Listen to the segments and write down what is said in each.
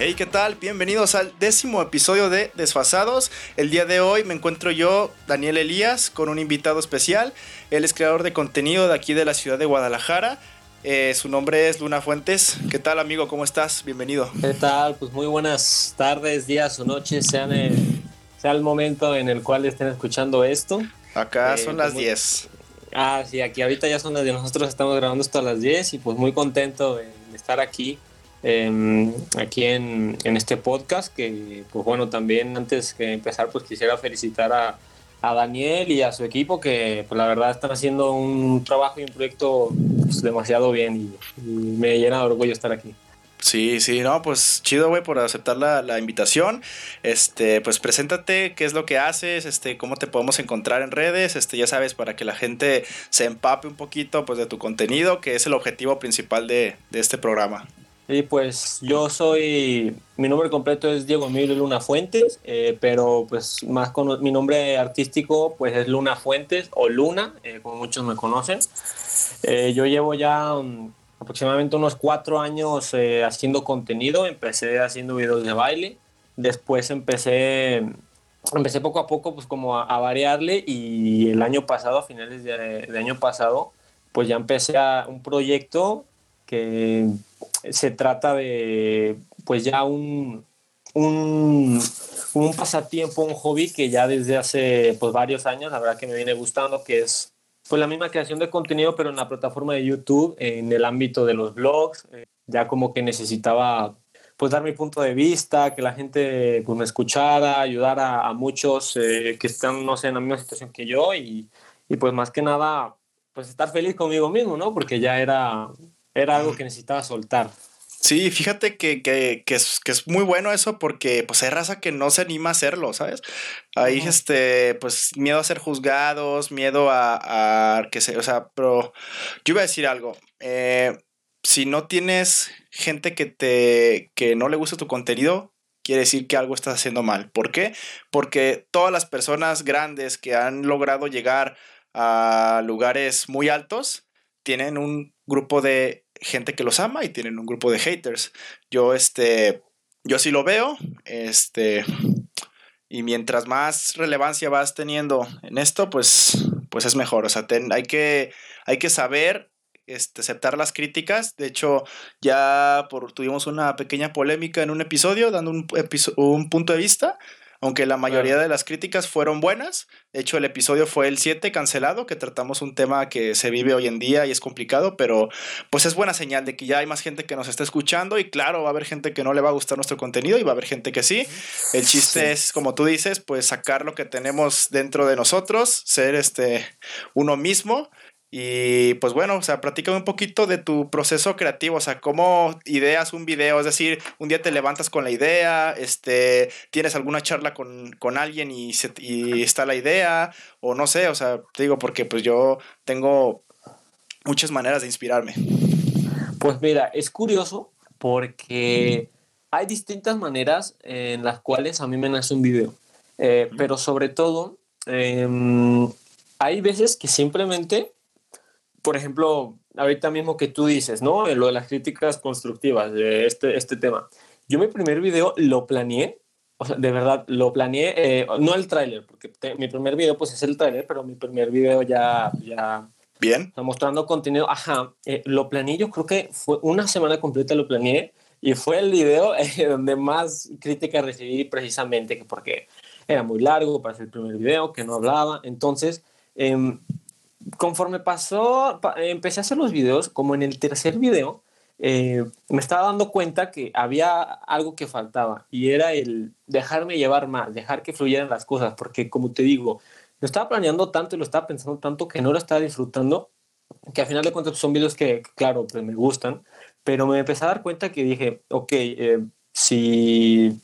Hey, ¿qué tal? Bienvenidos al décimo episodio de Desfasados. El día de hoy me encuentro yo, Daniel Elías, con un invitado especial. Él es creador de contenido de aquí de la ciudad de Guadalajara. Eh, su nombre es Luna Fuentes. ¿Qué tal, amigo? ¿Cómo estás? Bienvenido. ¿Qué tal? Pues muy buenas tardes, días o noches, sean el, sea el momento en el cual estén escuchando esto. Acá eh, son las 10. Ah, sí, aquí ahorita ya son las 10. Nosotros estamos grabando esto a las 10 y pues muy contento de estar aquí Em, aquí en, este podcast que pues bueno también antes de empezar pues quisiera felicitar a, Daniel y a su equipo que pues la verdad están haciendo un trabajo y un proyecto pues, demasiado bien y, me llena de orgullo estar aquí. Sí, sí, no, pues chido, güey, por aceptar la, invitación. Este, pues preséntate, qué es lo que haces, este, cómo te podemos encontrar en redes, este, ya sabes, para que la gente se empape un poquito, pues, de tu contenido, que es el objetivo principal de este programa. Y pues yo soy, mi nombre completo es Diego Emilio Luna Fuentes, eh, pero pues más con mi nombre artístico pues es Luna Fuentes o Luna, eh, como muchos me conocen. Eh, yo llevo ya um, aproximadamente unos cuatro años haciendo contenido, empecé haciendo videos de baile, después empecé, empecé poco a poco pues como a, variarle. Y el año pasado, a finales de año pasado, pues ya empecé a un proyecto que se trata de pues ya un, un, un, pasatiempo, un hobby que ya desde hace pues varios años, la verdad que me viene gustando, que es pues la misma creación de contenido, pero en la plataforma de YouTube, en el ámbito de los blogs, eh, ya como que necesitaba pues dar mi punto de vista, que la gente pues me escuchara, ayudar a, muchos eh, que están, no sé, en la misma situación que yo y, y pues más que nada, pues estar feliz conmigo mismo, ¿no? Porque ya era era algo que necesitaba soltar. Sí, fíjate que, que, que, es, que, es, muy bueno eso porque pues hay raza que no se anima a hacerlo, ¿sabes? Hay este, pues miedo a ser juzgados, miedo a, a, que se, o sea, pero yo iba a decir algo, eh, si no tienes gente que te, que no le gusta tu contenido, quiere decir que algo estás haciendo mal. ¿Por qué? Porque todas las personas grandes que han logrado llegar a lugares muy altos tienen un grupo de gente que los ama y tienen un grupo de haters. Yo, este, yo sí lo veo, este, y mientras más relevancia vas teniendo en esto, pues, pues es mejor. O sea, hay, que, hay que saber este, aceptar las críticas. De hecho, ya tuvimos una pequeña polémica en un episodio, dando un, un punto de vista aunque la mayoría de las críticas fueron buenas. De hecho, el episodio fue el 7 cancelado, que tratamos un tema que se vive hoy en día y es complicado, pero pues es buena señal de que ya hay más gente que nos está escuchando y claro, va a haber gente que no le va a gustar nuestro contenido y va a haber gente que sí. El chiste es, como tú dices, pues sacar lo que tenemos dentro de nosotros, ser este uno mismo y pues bueno, o sea, platícame un poquito de tu proceso creativo, o sea, cómo ideas un video, es decir, un día te levantas con la idea, este, tienes alguna charla con, alguien y, y está la idea, o no sé, o sea, te digo porque pues yo tengo muchas maneras de inspirarme. Pues mira, es curioso porque hay distintas maneras en las cuales a mí me nace un video, eh, pero sobre todo em, hay veces que simplemente por ejemplo, ahorita mismo que tú dices, ¿no? Lo de las críticas constructivas de este, este tema. Yo mi primer video lo planeé, o sea, de verdad, lo planeé, eh, no el tráiler, porque mi primer video pues es el tráiler, pero mi primer video ya, ya Bien. Está mostrando contenido. Ajá, eh, lo planeé, yo creo que fue una semana completa lo planeé y fue el video eh, donde más crítica recibí precisamente porque era muy largo para ser el primer video, que no hablaba. Entonces, eh, conforme pasó, empecé a hacer los videos, como en el tercer video, eh, me estaba dando cuenta que había algo que faltaba y era el dejarme llevar más, dejar que fluyeran las cosas, porque como te digo, lo estaba planeando tanto y lo estaba pensando tanto que no lo estaba disfrutando, que al final de cuentas son videos que, claro, pues me gustan, pero me empecé a dar cuenta que dije, ok, eh, si,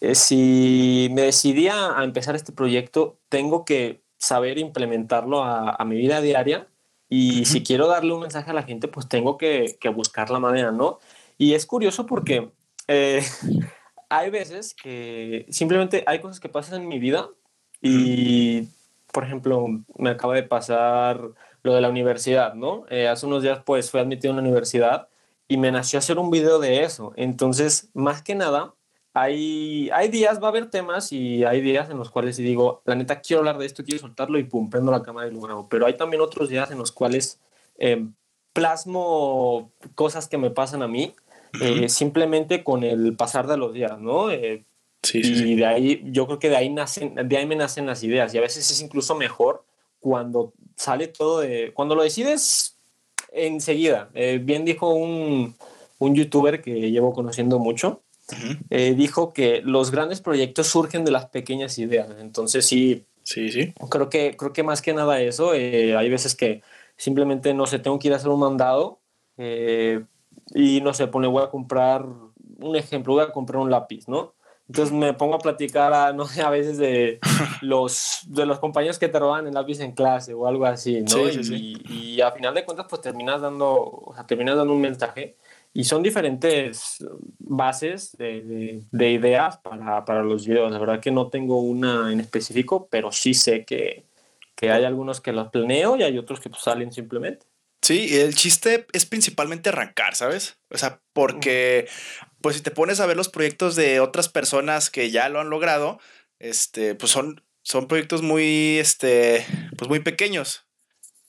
eh, si me decidía a empezar este proyecto, tengo que saber implementarlo a, mi vida diaria y si quiero darle un mensaje a la gente, pues tengo que, buscar la manera, ¿no? Y es curioso porque eh, hay veces que simplemente hay cosas que pasan en mi vida y, por ejemplo, me acaba de pasar lo de la universidad, ¿no? Eh, hace unos días pues fui admitido en la universidad y me nació hacer un video de eso. Entonces, más que nada, hay, hay días, va a haber temas y hay días en los cuales digo, la neta, quiero hablar de esto, quiero soltarlo y pum, prendo la cámara y lo grabo. Pero hay también otros días en los cuales em, plasmo cosas que me pasan a mí, eh, simplemente con el pasar de los días, ¿no? Eh, sí, y de ahí, yo creo que de ahí, nacen, de ahí me nacen las ideas y a veces es incluso mejor cuando sale todo de, cuando lo decides enseguida. Eh, bien dijo un, un youtuber que llevo conociendo mucho, eh, dijo que los grandes proyectos surgen de las pequeñas ideas. Entonces sí, sí, sí. Creo que, creo que más que nada eso, eh, hay veces que simplemente, no sé, tengo que ir a hacer un mandado eh, y no sé, pone, voy a comprar, un ejemplo, voy a comprar un lápiz, ¿no? Entonces me pongo a platicar, a, no sé, a veces de los, de los compañeros que te roban el lápiz en clase o algo así, ¿no? y, y, a final de cuentas, pues terminas dando, o sea, terminas dando un mensaje y son diferentes bases de, de, ideas para, para, los videos. La verdad que no tengo una en específico, pero sí sé que, que hay algunos que los planeo y hay otros que pues, salen simplemente. Sí, el chiste es principalmente arrancar, ¿sabes? O sea, porque pues si te pones a ver los proyectos de otras personas que ya lo han logrado, este, pues son, son proyectos muy, este, pues muy pequeños.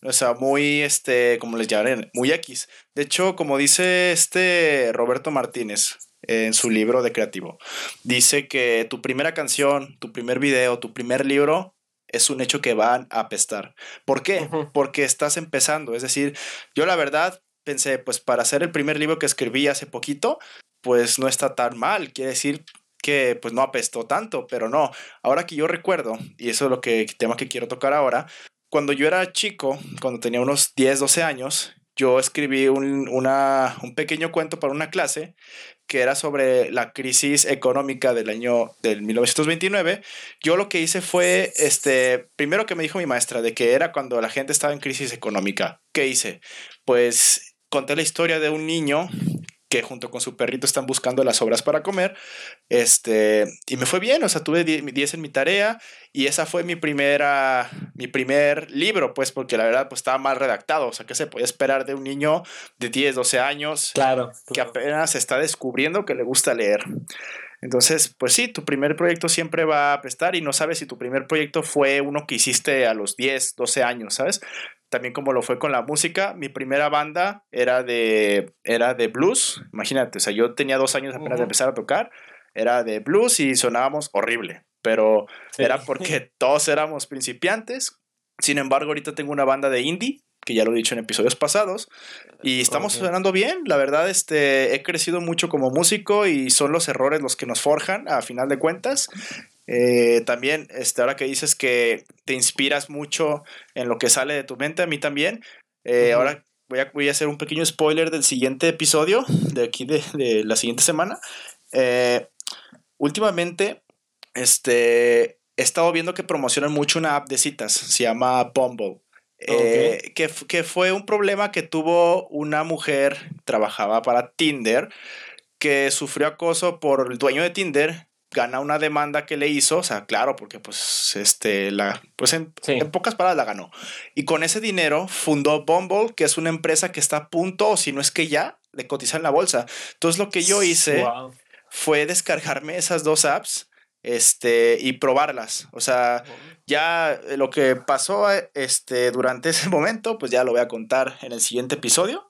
O sea, muy, este, como les llaman, muy X. De hecho, como dice este Roberto Martínez en su libro de creativo, dice que tu primera canción, tu primer video, tu primer libro es un hecho que van a apestar. ¿Por qué? Porque estás empezando. Es decir, yo la verdad pensé, pues para hacer el primer libro que escribí hace poquito, pues no está tan mal. Quiere decir que pues no apestó tanto, pero no. Ahora que yo recuerdo, y eso es lo que tema que quiero tocar ahora, cuando yo era chico, cuando tenía unos 10, 12 años, yo escribí un, un, pequeño cuento para una clase que era sobre la crisis económica del año del 1929. Yo lo que hice fue, este, primero que me dijo mi maestra, de que era cuando la gente estaba en crisis económica. ¿Qué hice? Pues conté la historia de un niño que junto con su perrito están buscando las obras para comer. Este, y me fue bien, o sea, tuve 10 en mi tarea y esa fue mi primera mi primer libro, pues porque la verdad pues estaba mal redactado, o sea, ¿qué se podía esperar de un niño de 10, 12 años claro, que apenas está descubriendo que le gusta leer? Entonces, pues sí, tu primer proyecto siempre va a prestar y no sabes si tu primer proyecto fue uno que hiciste a los 10, 12 años, ¿sabes? También como lo fue con la música. Mi primera banda era de, era de blues, imagínate, o sea, yo tenía dos años apenas de empezar a tocar, era de blues y sonábamos horrible, pero era porque todos éramos principiantes. Sin embargo, ahorita tengo una banda de indie, que ya lo he dicho en episodios pasados, y estamos sonando bien. La verdad, este, he crecido mucho como músico y son los errores los que nos forjan a final de cuentas. Eh, también, este, ahora que dices que te inspiras mucho en lo que sale de tu mente, a mí también. Eh, ahora voy a, voy a hacer un pequeño spoiler del siguiente episodio, de aquí de, la siguiente semana. Eh, últimamente, este, he estado viendo que promocionan mucho una app de citas, se llama Bumble. que, que, fue un problema que tuvo una mujer, trabajaba para Tinder, que sufrió acoso por el dueño de Tinder, gana una demanda que le hizo, o sea, claro, porque pues este, la, pues en, pocas palabras la ganó. Y con ese dinero fundó Bumble, que es una empresa que está a punto, o si no es que ya, de cotizar en la bolsa. Entonces lo que yo hice fue descargarme esas dos apps este, y probarlas. O sea, ya lo que pasó este, durante ese momento, pues ya lo voy a contar en el siguiente episodio.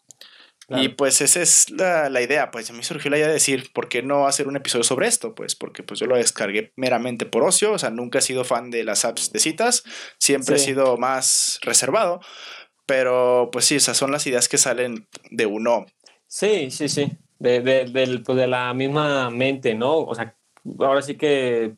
Y pues esa es la, la, idea, pues a mí surgió la idea de decir, ¿por qué no hacer un episodio sobre esto? Pues porque pues yo lo descargué meramente por ocio, o sea, nunca he sido fan de las apps de citas, siempre he sido más reservado, pero pues sí, esas son las ideas que salen de uno. Sí, sí, sí, de, de, pues, de la misma mente, ¿no? O sea, ahora sí que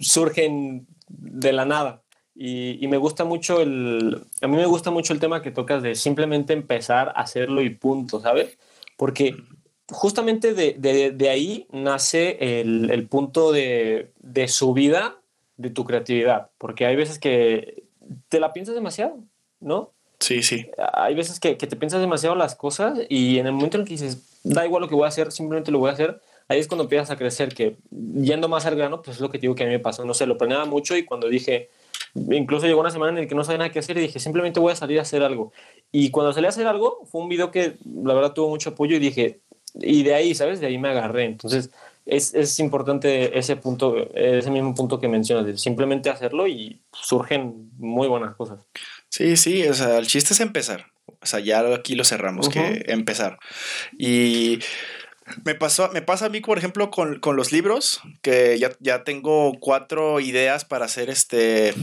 surgen de la nada. Y, me gusta mucho el, a mí me gusta mucho el tema que tocas de simplemente empezar a hacerlo y punto, ¿sabes? Porque justamente de, de, de ahí nace el, el punto de, de subida de tu creatividad, porque hay veces que te la piensas demasiado, ¿no? Sí, sí. Hay veces que, que, te piensas demasiado las cosas y en el momento en el que dices, da igual lo que voy a hacer, simplemente lo voy a hacer, ahí es cuando empiezas a crecer, que yendo más al grano, pues es lo que digo que a mí me pasó, no sé, lo planeaba mucho y cuando dije, incluso llegó una semana en la que no sabía nada que hacer y dije, simplemente voy a salir a hacer algo. Y cuando salí a hacer algo, fue un video que la verdad tuvo mucho apoyo y dije, y de ahí, ¿sabes? De ahí me agarré. Entonces, es, es importante ese punto, ese mismo punto que mencionas, de simplemente hacerlo y surgen muy buenas cosas. Sí, sí, o sea, el chiste es empezar. O sea, ya aquí lo cerramos, que empezar. Y me, pasó, me pasa a mí, por ejemplo, con, con los libros, que ya, ya, tengo cuatro ideas para hacer este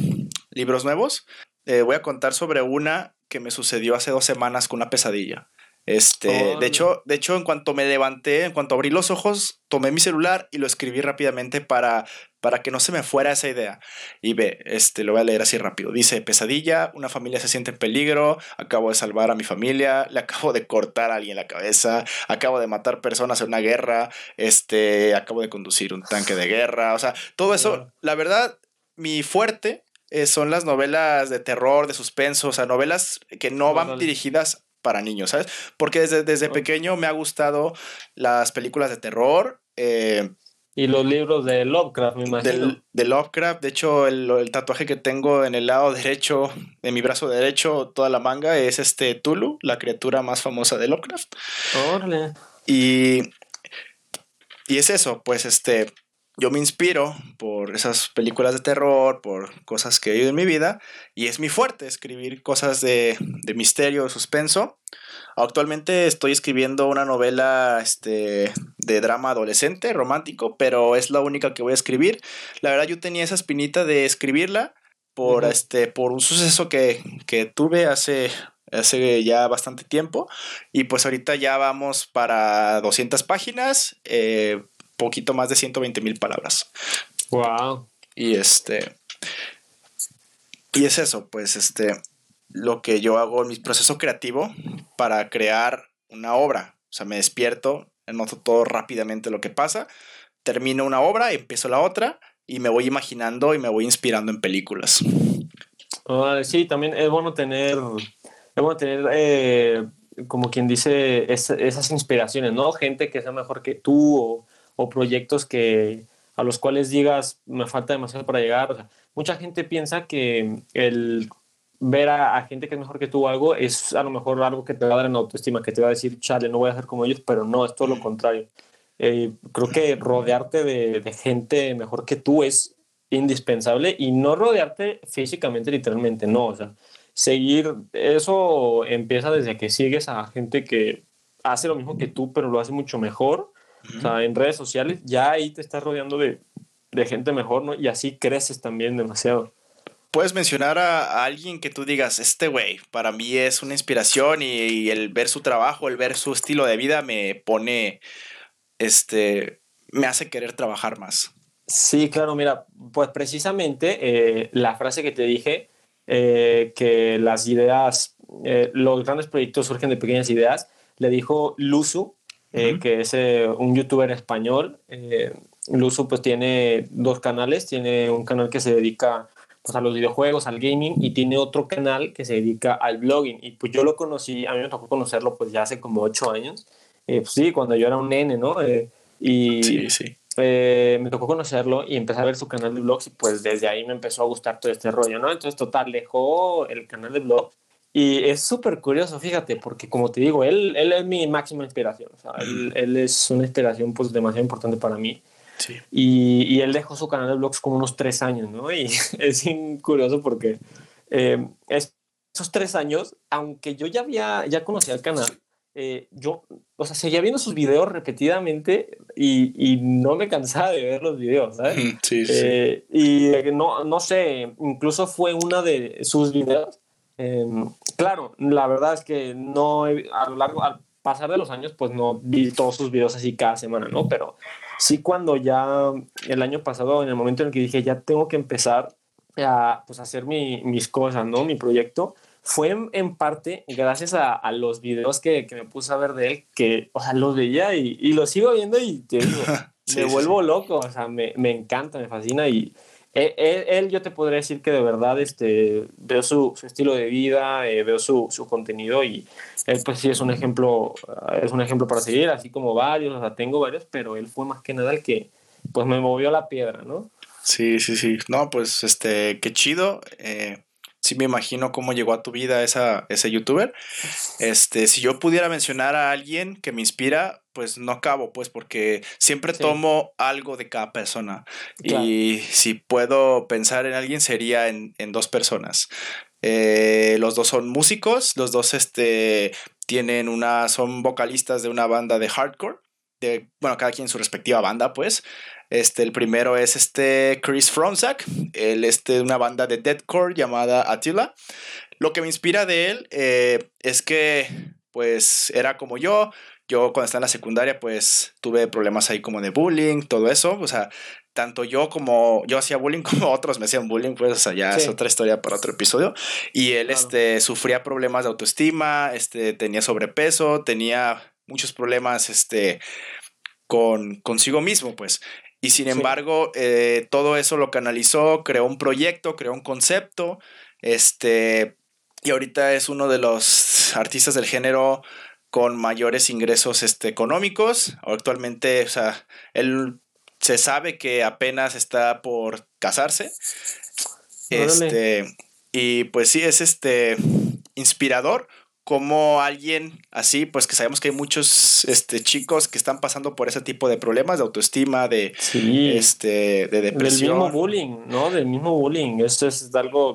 libros nuevos. Eh, voy a contar sobre una que me sucedió hace dos semanas con una pesadilla. Este, de hecho, de hecho, en cuanto me levanté, en cuanto abrí los ojos, tomé mi celular y lo escribí rápidamente para, para que no se me fuera esa idea. Y ve, este, lo voy a leer así rápido. Dice, pesadilla, una familia se siente en peligro, acabo de salvar a mi familia, le acabo de cortar a alguien la cabeza, acabo de matar personas en una guerra, este, acabo de conducir un tanque de guerra, o sea, todo eso, la verdad, mi fuerte eh, son las novelas de terror, de suspenso, o sea, novelas que no van dirigidas para niños, ¿sabes? Porque desde, desde pequeño me ha gustado las películas de terror. Eh, y los libros de Lovecraft, me imagino. de Lovecraft, de hecho, el, el, tatuaje que tengo en el lado derecho, de mi brazo derecho, toda la manga, es este Tulu, la criatura más famosa de Lovecraft. Órale. Y, y es eso, pues este, yo me inspiro por esas películas de terror, por cosas que he vivido en mi vida, y es mi fuerte escribir cosas de, de misterio, de suspenso. Actualmente estoy escribiendo una novela este, de drama adolescente, romántico, pero es la única que voy a escribir. La verdad yo tenía esa espinita de escribirla por, este, por un suceso que, que tuve hace hace ya bastante tiempo y pues ahorita ya vamos para 200 páginas eh, poquito más de 120 mil palabras. Wow. Y este. Y es eso, pues este. Lo que yo hago en mi proceso creativo para crear una obra. O sea, me despierto, noto todo rápidamente lo que pasa, termino una obra, empiezo la otra y me voy imaginando y me voy inspirando en películas. sí, también es bueno tener, es bueno tener eh, como quien dice, esas inspiraciones, ¿no? Gente que sea mejor que tú o, o proyectos que a los cuales digas me falta demasiado para llegar. O sea, mucha gente piensa que el ver a, gente que es mejor que tú algo es a lo mejor algo que te va a dar en autoestima, que te va a decir, chale, no voy a ser como ellos, pero no, es todo lo contrario. Eh, creo que rodearte de, de, gente mejor que tú es indispensable y no rodearte físicamente, literalmente, no. O sea, seguir, eso empieza desde que sigues a gente que hace lo mismo que tú, pero lo hace mucho mejor o sea, en redes sociales, ya ahí te estás rodeando de, de gente mejor, ¿no? Y así creces también demasiado. Puedes mencionar a, alguien que tú digas, este güey, para mí es una inspiración y, el ver su trabajo, el ver su estilo de vida me pone, este, me hace querer trabajar más. Sí, claro, mira, pues precisamente eh, la frase que te dije, eh, que las ideas, eh, los grandes proyectos surgen de pequeñas ideas, le dijo Luzu, eh, que es eh, un youtuber español. Eh, Luso pues tiene dos canales, tiene un canal que se dedica pues, a los videojuegos, al gaming, y tiene otro canal que se dedica al blogging. Y pues yo lo conocí, a mí me tocó conocerlo pues ya hace como ocho años, pues sí, cuando yo era un nene, ¿no? y sí, sí. me tocó conocerlo y empecé a ver su canal de blogs y pues desde ahí me empezó a gustar todo este rollo, ¿no? Entonces, total, dejó el canal de blogs y es súper curioso, fíjate, porque como te digo, él, él es mi máxima inspiración. O sea, él, él, es una inspiración pues demasiado importante para mí. Sí. Y, y, él dejó su canal de blogs como unos tres años, ¿no? Y es curioso porque eh, esos tres años, aunque yo ya había, ya conocía el canal, eh, yo, o sea, seguía viendo sus videos repetidamente y, y, no me cansaba de ver los videos, ¿sabes? Sí, sí. Eh, y no, no sé, incluso fue una de sus videos Em, claro, la verdad es que no, a lo largo, al pasar de los años, pues no vi todos sus videos así cada semana, ¿no? Pero sí cuando ya el año pasado, en el momento en el que dije, ya tengo que empezar a pues, hacer mi, mis cosas, ¿no? Mi proyecto, fue en, parte gracias a, a, los videos que, que, me puse a ver de él, que, o sea, los veía y, y los sigo viendo y te digo, me vuelvo loco, o sea, me, me encanta, me fascina y él, yo te podría decir que de verdad este, veo su, estilo de vida, eh, veo su, contenido y él pues sí es un ejemplo, es un ejemplo para seguir, así como varios, o sea, tengo varios, pero él fue más que nada el que pues me movió la piedra, ¿no? Sí, sí, sí. No, pues este, qué chido. Eh, sí me imagino cómo llegó a tu vida esa, ese youtuber. Este, si yo pudiera mencionar a alguien que me inspira, pues no acabo, pues porque siempre tomo algo de cada persona. Y si puedo pensar en alguien, sería en, dos personas. Eh, los dos son músicos, los dos este, tienen una, son vocalistas de una banda de hardcore. De, bueno, cada quien su respectiva banda, pues. Este, el primero es este Chris Fronzak, él este, de una banda de deathcore llamada Attila. Lo que me inspira de él eh, es que, pues, era como yo. Yo cuando estaba en la secundaria, pues, tuve problemas ahí como de bullying, todo eso. O sea, tanto yo como yo hacía bullying como otros me hacían bullying, pues, o sea, ya es otra historia para otro episodio. Y él, este, sufría problemas de autoestima, este, tenía sobrepeso, tenía muchos problemas, este, con consigo mismo, pues. Y sin embargo, eh, todo eso lo canalizó, creó un proyecto, creó un concepto, este, y ahorita es uno de los artistas del género con mayores ingresos este, económicos. Actualmente, o sea, él se sabe que apenas está por casarse. Este, y pues sí, es este inspirador como alguien así, pues que sabemos que hay muchos este, chicos que están pasando por ese tipo de problemas de autoestima, de, este, de depresión. Del mismo bullying, ¿no? Del mismo bullying. Esto es algo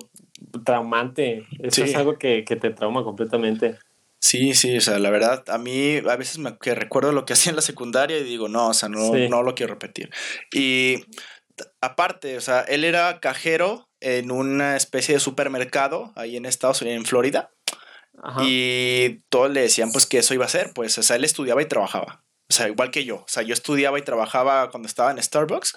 traumante. Esto es algo que, te trauma completamente. Sí, sí, o sea, la verdad, a mí a veces me que recuerdo lo que hacía en la secundaria y digo, no, o sea, no, no lo quiero repetir. Y aparte, o sea, él era cajero en una especie de supermercado ahí en Estados Unidos, en Florida. Y todos le decían pues que eso iba a ser, pues, o sea, él estudiaba y trabajaba. O sea, igual que yo. O sea, yo estudiaba y trabajaba cuando estaba en Starbucks.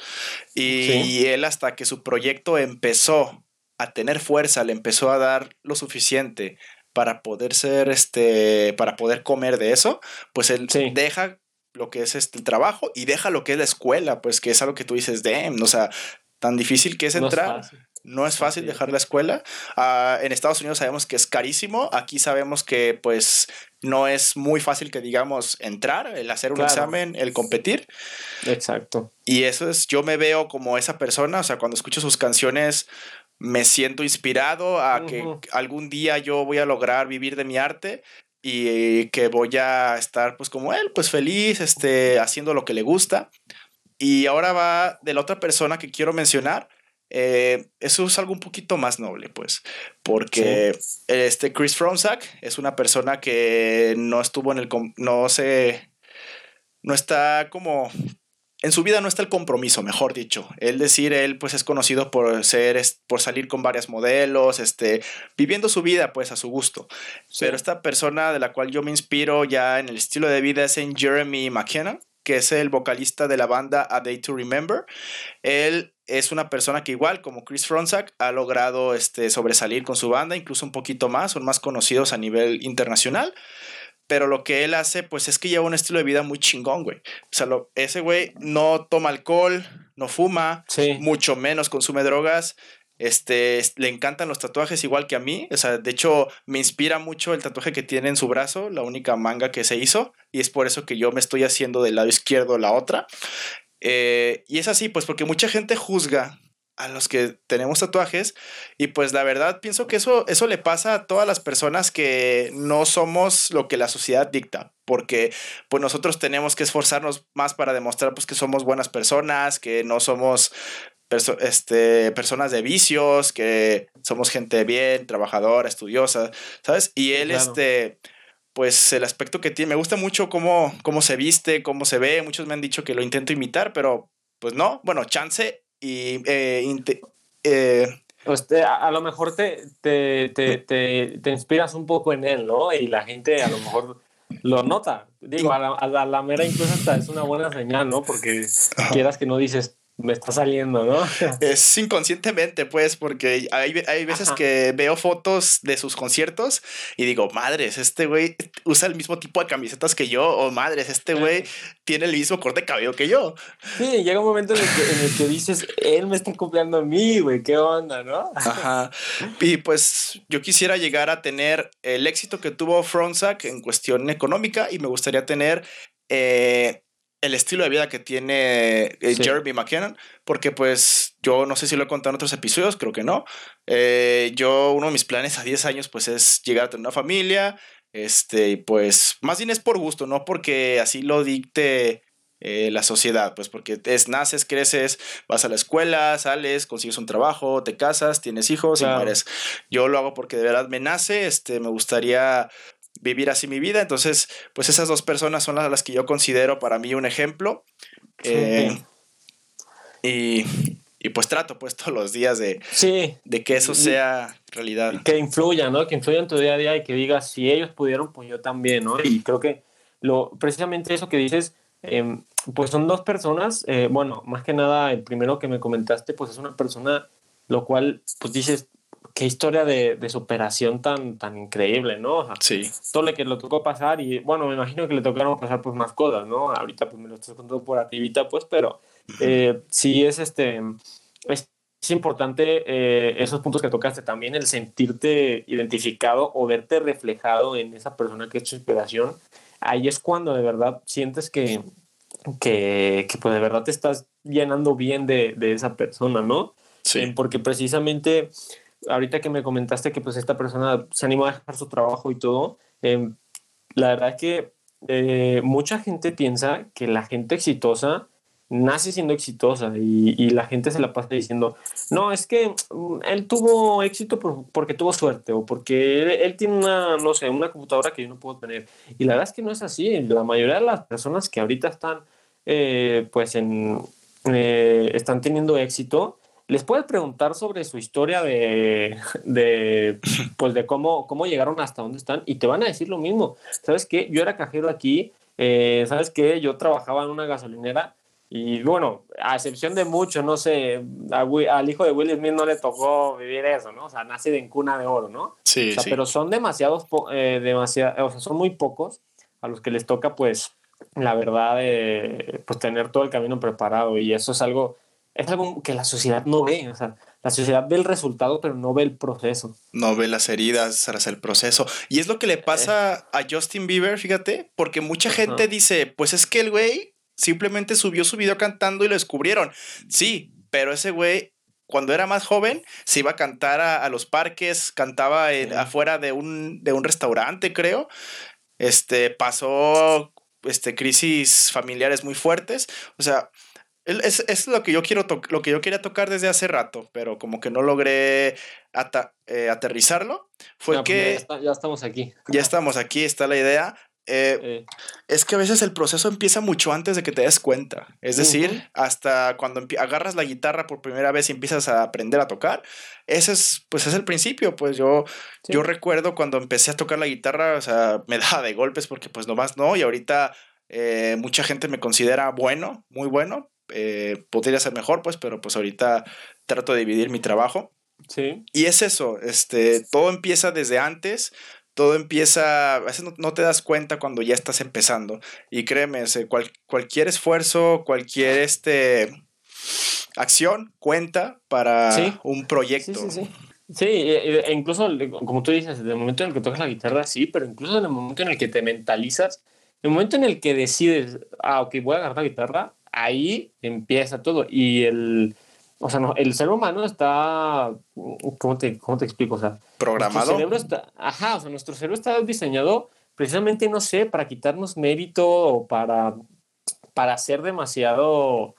Y, él hasta que su proyecto empezó a tener fuerza, le empezó a dar lo suficiente para poder ser, este, para poder comer de eso, pues él deja lo que es este, el trabajo y deja lo que es la escuela, pues que es algo que tú dices, damn, o sea, tan difícil que es entrar. No es fácil dejar la escuela. Ah, en Estados Unidos sabemos que es carísimo. Aquí sabemos que pues no es muy fácil que digamos entrar, el hacer un examen, el competir. Exacto. Y eso es, yo me veo como esa persona, o sea, cuando escucho sus canciones me siento inspirado a que algún día yo voy a lograr vivir de mi arte y que voy a estar pues como él, pues feliz, este, haciendo lo que le gusta. Y ahora va de la otra persona que quiero mencionar, eh, eso es algo un poquito más noble, pues, porque este Chris Fronzak es una persona que no estuvo en el, no se, no está como, en su vida no está el compromiso, mejor dicho. Él decir, él pues es conocido por ser, por salir con varios modelos, este, viviendo su vida pues a su gusto. Pero esta persona de la cual yo me inspiro ya en el estilo de vida es en Jeremy McKenna que es el vocalista de la banda A Day to Remember. Él es una persona que igual como Chris Fronzak ha logrado este, sobresalir con su banda, incluso un poquito más, son más conocidos a nivel internacional. Pero lo que él hace, pues es que lleva un estilo de vida muy chingón, güey. O sea, ese güey no toma alcohol, no fuma, mucho menos consume drogas. Este, le encantan los tatuajes igual que a mí. O sea, de hecho, me inspira mucho el tatuaje que tiene en su brazo, la única manga que se hizo. Y es por eso que yo me estoy haciendo del lado izquierdo la otra. Eh, y es así, pues porque mucha gente juzga a los que tenemos tatuajes y pues la verdad pienso que eso, eso le pasa a todas las personas que no somos lo que la sociedad dicta porque pues nosotros tenemos que esforzarnos más para demostrar pues que somos buenas personas que no somos este, personas de vicios, que somos gente bien, trabajadora, estudiosa, ¿sabes? Y él, este, pues el aspecto que tiene, me gusta mucho cómo, cómo se viste, cómo se ve, muchos me han dicho que lo intento imitar, pero pues no, bueno, chance y... Eh, eh, pues a, lo mejor te, te, te, te, inspiras un poco en él, ¿no? Y la gente a lo mejor lo nota. Digo, a la, a la, mera incluso hasta es una buena señal, ¿no? Porque quieras que no dices, me está saliendo, ¿no? es inconscientemente, pues, porque hay, hay veces que veo fotos de sus conciertos y digo, madres, este güey usa el mismo tipo de camisetas que yo, o madres, este güey tiene el mismo corte de cabello que yo. Sí, llega un momento en el que, dices, él me está copiando a mí, güey, qué onda, ¿no? Ajá. Y pues yo quisiera llegar a tener el éxito que tuvo Frontsack en cuestión económica y me gustaría tener... Eh, el estilo de vida que tiene eh, Jeremy McKinnon, porque pues yo no sé si lo he contado en otros episodios, creo que no. Eh, yo, uno de mis planes a 10 años pues es llegar a tener una familia, este, pues más bien es por gusto, no porque así lo dicte eh, la sociedad, pues porque es, naces, creces, vas a la escuela, sales, consigues un trabajo, te casas, tienes hijos y mueres. Yo lo hago porque de verdad me nace, este, me gustaría vivir así mi vida. Entonces, pues esas dos personas son las, que yo considero para mí un ejemplo. Eh, y, y, pues trato pues todos los días de, sí. de que eso sea realidad. Que influya, ¿no? Que influya en tu día a día y que digas, si ellos pudieron, pues yo también, ¿no? Y creo que lo, precisamente eso que dices, em, pues son dos personas, eh, bueno, más que nada, el primero que me comentaste, pues es una persona, lo cual, pues dices, qué historia de, de, superación tan, tan increíble, ¿no? sí. Todo lo que le tocó pasar y, bueno, me imagino que le tocaron pasar pues más cosas, ¿no? Ahorita pues me lo estás contando por arribita, pues, pero eh, sí es este, es, es importante eh, esos puntos que tocaste también, el sentirte identificado o verte reflejado en esa persona que es tu inspiración. Ahí es cuando de verdad sientes que, que, que pues de verdad te estás llenando bien de, de esa persona, ¿no? Sí. Eh, porque precisamente ahorita que me comentaste que pues esta persona se animó a dejar su trabajo y todo, eh, la verdad es que eh, mucha gente piensa que la gente exitosa nace siendo exitosa y, y, la gente se la pasa diciendo, no, es que mm, él tuvo éxito por, porque tuvo suerte o porque él, tiene una, no sé, una computadora que yo no puedo tener. Y la verdad es que no es así. La mayoría de las personas que ahorita están, eh, pues, eh, están teniendo éxito, les puedes preguntar sobre su historia de, de, pues de cómo, cómo llegaron hasta donde están y te van a decir lo mismo. ¿Sabes qué? Yo era cajero aquí, eh, ¿sabes qué? Yo trabajaba en una gasolinera y bueno, a excepción de mucho, no sé, a, al hijo de Will Smith no le tocó vivir eso, ¿no? O sea, nace de en cuna de oro, ¿no? Sí, o sea, sí. Pero son demasiados, eh, demasiado, o sea, son muy pocos a los que les toca, pues, la verdad, eh, pues tener todo el camino preparado y eso es algo es algo que la sociedad no ve, o sea, la sociedad ve el resultado, pero no ve el proceso. No ve las heridas tras el proceso. Y es lo que le pasa eh. a Justin Bieber, fíjate, porque mucha gente dice, pues es que el güey simplemente subió su video cantando y lo descubrieron. Sí, pero ese güey, cuando era más joven, se iba a cantar a, a los parques, cantaba en, afuera de un, de un restaurante, creo. Este, pasó este, crisis familiares muy fuertes. O sea, es, es, lo que yo quiero lo que yo quería tocar desde hace rato, pero como que no logré eh, aterrizarlo. Fue no, que. Pues ya, está, ya, estamos aquí. Ya estamos aquí, está la idea. Eh, eh. Es que a veces el proceso empieza mucho antes de que te des cuenta. Es decir, uh -huh. hasta cuando agarras la guitarra por primera vez y empiezas a aprender a tocar, ese es, pues es el principio. Pues yo, sí. yo recuerdo cuando empecé a tocar la guitarra, o sea, me daba de golpes porque pues nomás no, y ahorita eh, mucha gente me considera bueno, muy bueno, eh, podría ser mejor, pues, pero pues ahorita trato de dividir mi trabajo. Sí. Y es eso, este, todo empieza desde antes, todo empieza, a veces no, no te das cuenta cuando ya estás empezando. Y créeme, cual, cualquier esfuerzo, cualquier este, acción cuenta para sí. un proyecto. Sí, sí, sí. Sí, e incluso, como tú dices, en el momento en el que tocas la guitarra, sí, pero incluso en el momento en el que te mentalizas, en el momento en el que decides, ah, ok, voy a agarrar la guitarra, ahí empieza todo. Y el, o sea, no, el ser humano está, ¿cómo te, cómo te explico? O sea, programado. Nuestro cerebro está, ajá, o sea, nuestro cerebro está diseñado precisamente, no sé, para quitarnos mérito o para, para ser demasiado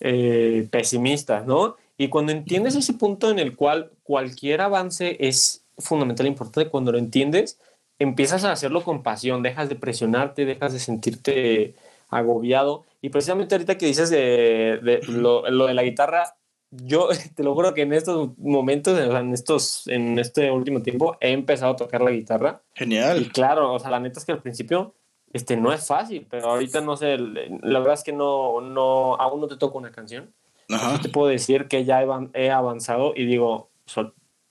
eh, pesimistas, ¿no? Y cuando entiendes ese punto en el cual cualquier avance es fundamental e importante, cuando lo entiendes, empiezas a hacerlo con pasión, dejas de presionarte, dejas de sentirte agobiado. Y precisamente ahorita que dices de, de lo, lo, de la guitarra, yo te lo juro que en estos momentos, en, estos, en este último tiempo, he empezado a tocar la guitarra. Genial. Y claro, o sea, la neta es que al principio este, no es fácil, pero ahorita no sé, la verdad es que no, no aún no te toco una canción. Ajá. te puedo decir que ya he avanzado y digo,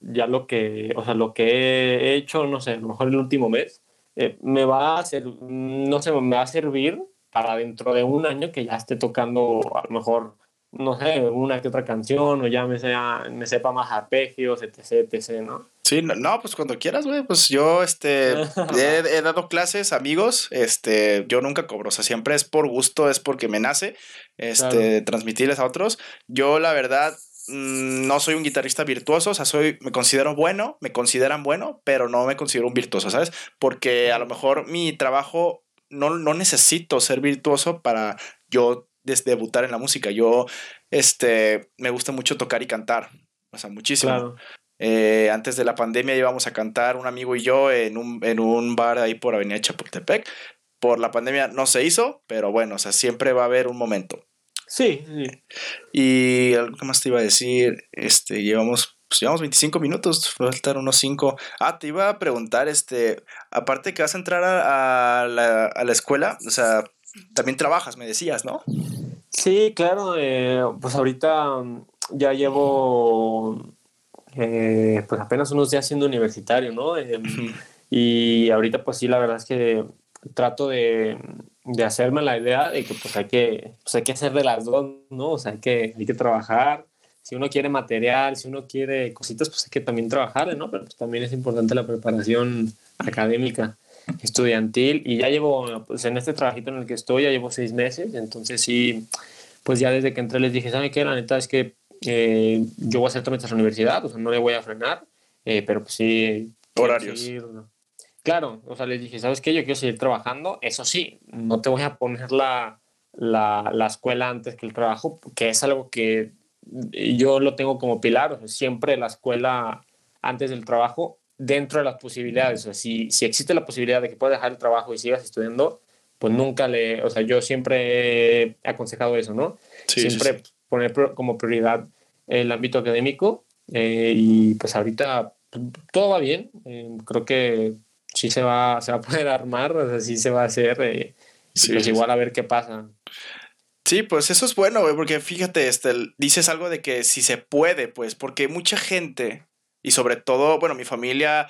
ya lo que, o sea, lo que he hecho, no sé, a lo mejor el último mes, eh, me va a hacer, no sé, me va a servir para dentro de un año que ya esté tocando a lo mejor, no sé, una que otra canción o ya me, sea, me sepa más arpegios, etc, etc, ¿no? Sí, no, pues cuando quieras, güey. Pues yo, este, he, dado clases, amigos, este, yo nunca cobro, o sea, siempre es por gusto, es porque me nace, este, transmitirles a otros. Yo, la verdad, mm, no soy un guitarrista virtuoso, o sea, soy, me considero bueno, me consideran bueno, pero no me considero un virtuoso, ¿sabes? Porque a lo mejor mi trabajo no, no necesito ser virtuoso para yo debutar en la música. Yo, este, me gusta mucho tocar y cantar, o sea, muchísimo. Claro. Eh, antes de la pandemia íbamos a cantar un amigo y yo en un, en un bar ahí por Avenida Chapultepec. Por la pandemia no se hizo, pero bueno, o sea, siempre va a haber un momento. Sí, Y algo que más te iba a decir, este, llevamos, pues llevamos 25 minutos, faltar unos 5. Ah, te iba a preguntar, este, aparte que vas a entrar a, la, a la, escuela, o sea, también trabajas, me decías, ¿no? Sí, claro, eh, pues ahorita ya llevo eh, pues apenas unos días siendo universitario, ¿no? Em, y ahorita pues sí, la verdad es que trato de, de, hacerme la idea de que pues hay que, pues hay que hacer de las dos, ¿no? O sea, hay que, hay que trabajar. Si uno quiere material, si uno quiere cositas, pues hay que también trabajar, ¿no? Pero pues, también es importante la preparación académica, estudiantil. Y ya llevo, pues en este trabajito en el que estoy, ya llevo seis meses. Entonces sí, pues ya desde que entré les dije, ¿saben qué? La neta es que eh, yo voy a hacer trámites a la universidad, o sea, no le voy a frenar, eh, pero pues sí. Horarios. claro, o sea, les dije, ¿sabes qué? Yo quiero seguir trabajando, eso sí, no te voy a poner la, la, la escuela antes que el trabajo, que es algo que yo lo tengo como pilar, o sea, siempre la escuela antes del trabajo, dentro de las posibilidades, o sea, si, si existe la posibilidad de que puedas dejar el trabajo y sigas estudiando, pues nunca le, o sea, yo siempre he aconsejado eso, ¿no? siempre poner como prioridad el ámbito académico eh, y pues ahorita todo va bien, eh, creo que sí se va, se va a poder armar, o sea, sí se va a hacer, eh, pues igual a ver qué pasa. Sí, pues eso es bueno, porque fíjate, este, dices algo de que si se puede, pues, porque mucha gente, y sobre todo, bueno, mi familia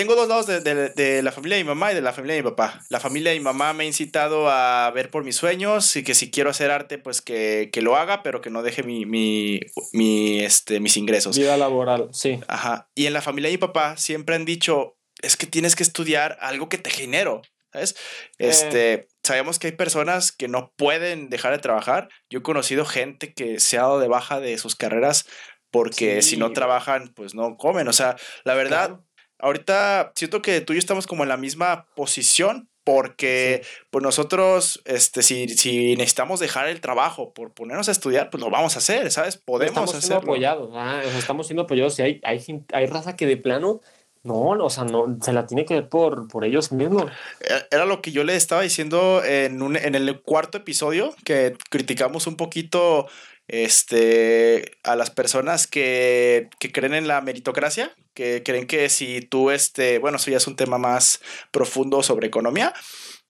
tengo dos lados de, la familia de mi mamá y de la familia de mi papá. La familia de mi mamá me ha incitado a ver por mis sueños y que si quiero hacer arte, pues que, lo haga, pero que no deje mi, mi, mi, este, mis ingresos. Vida laboral, sí. Ajá. Y en la familia de mi papá siempre han dicho, es que tienes que estudiar algo que te genero, ¿sabes? Este, eh. Sabemos que hay personas que no pueden dejar de trabajar. Yo he conocido gente que se ha dado de baja de sus carreras porque si no trabajan, pues no comen. O sea, la verdad ahorita siento que tú y yo estamos como en la misma posición porque pues nosotros, este, si, si necesitamos dejar el trabajo por ponernos a estudiar, pues lo vamos a hacer, ¿sabes? Podemos estamos siendo apoyados, ah, estamos siendo apoyados y hay, hay, hay raza que de plano no, o sea, no, se la tiene que ver por, por ellos mismos. E, era lo que yo le estaba diciendo en, un, en el cuarto episodio, que criticamos un poquito este, a las personas que, que, creen en la meritocracia, que creen que si tú, este, bueno, eso ya es un tema más profundo sobre economía,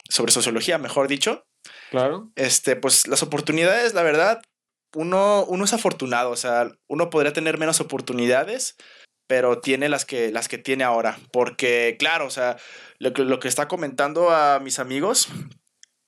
sobre sociología, mejor dicho. Claro. Este, pues las oportunidades, la verdad, uno, uno es afortunado, o sea, uno podría tener menos oportunidades, pero tiene las que, las que tiene ahora, porque claro, o sea, lo que, lo que está comentando a mis amigos,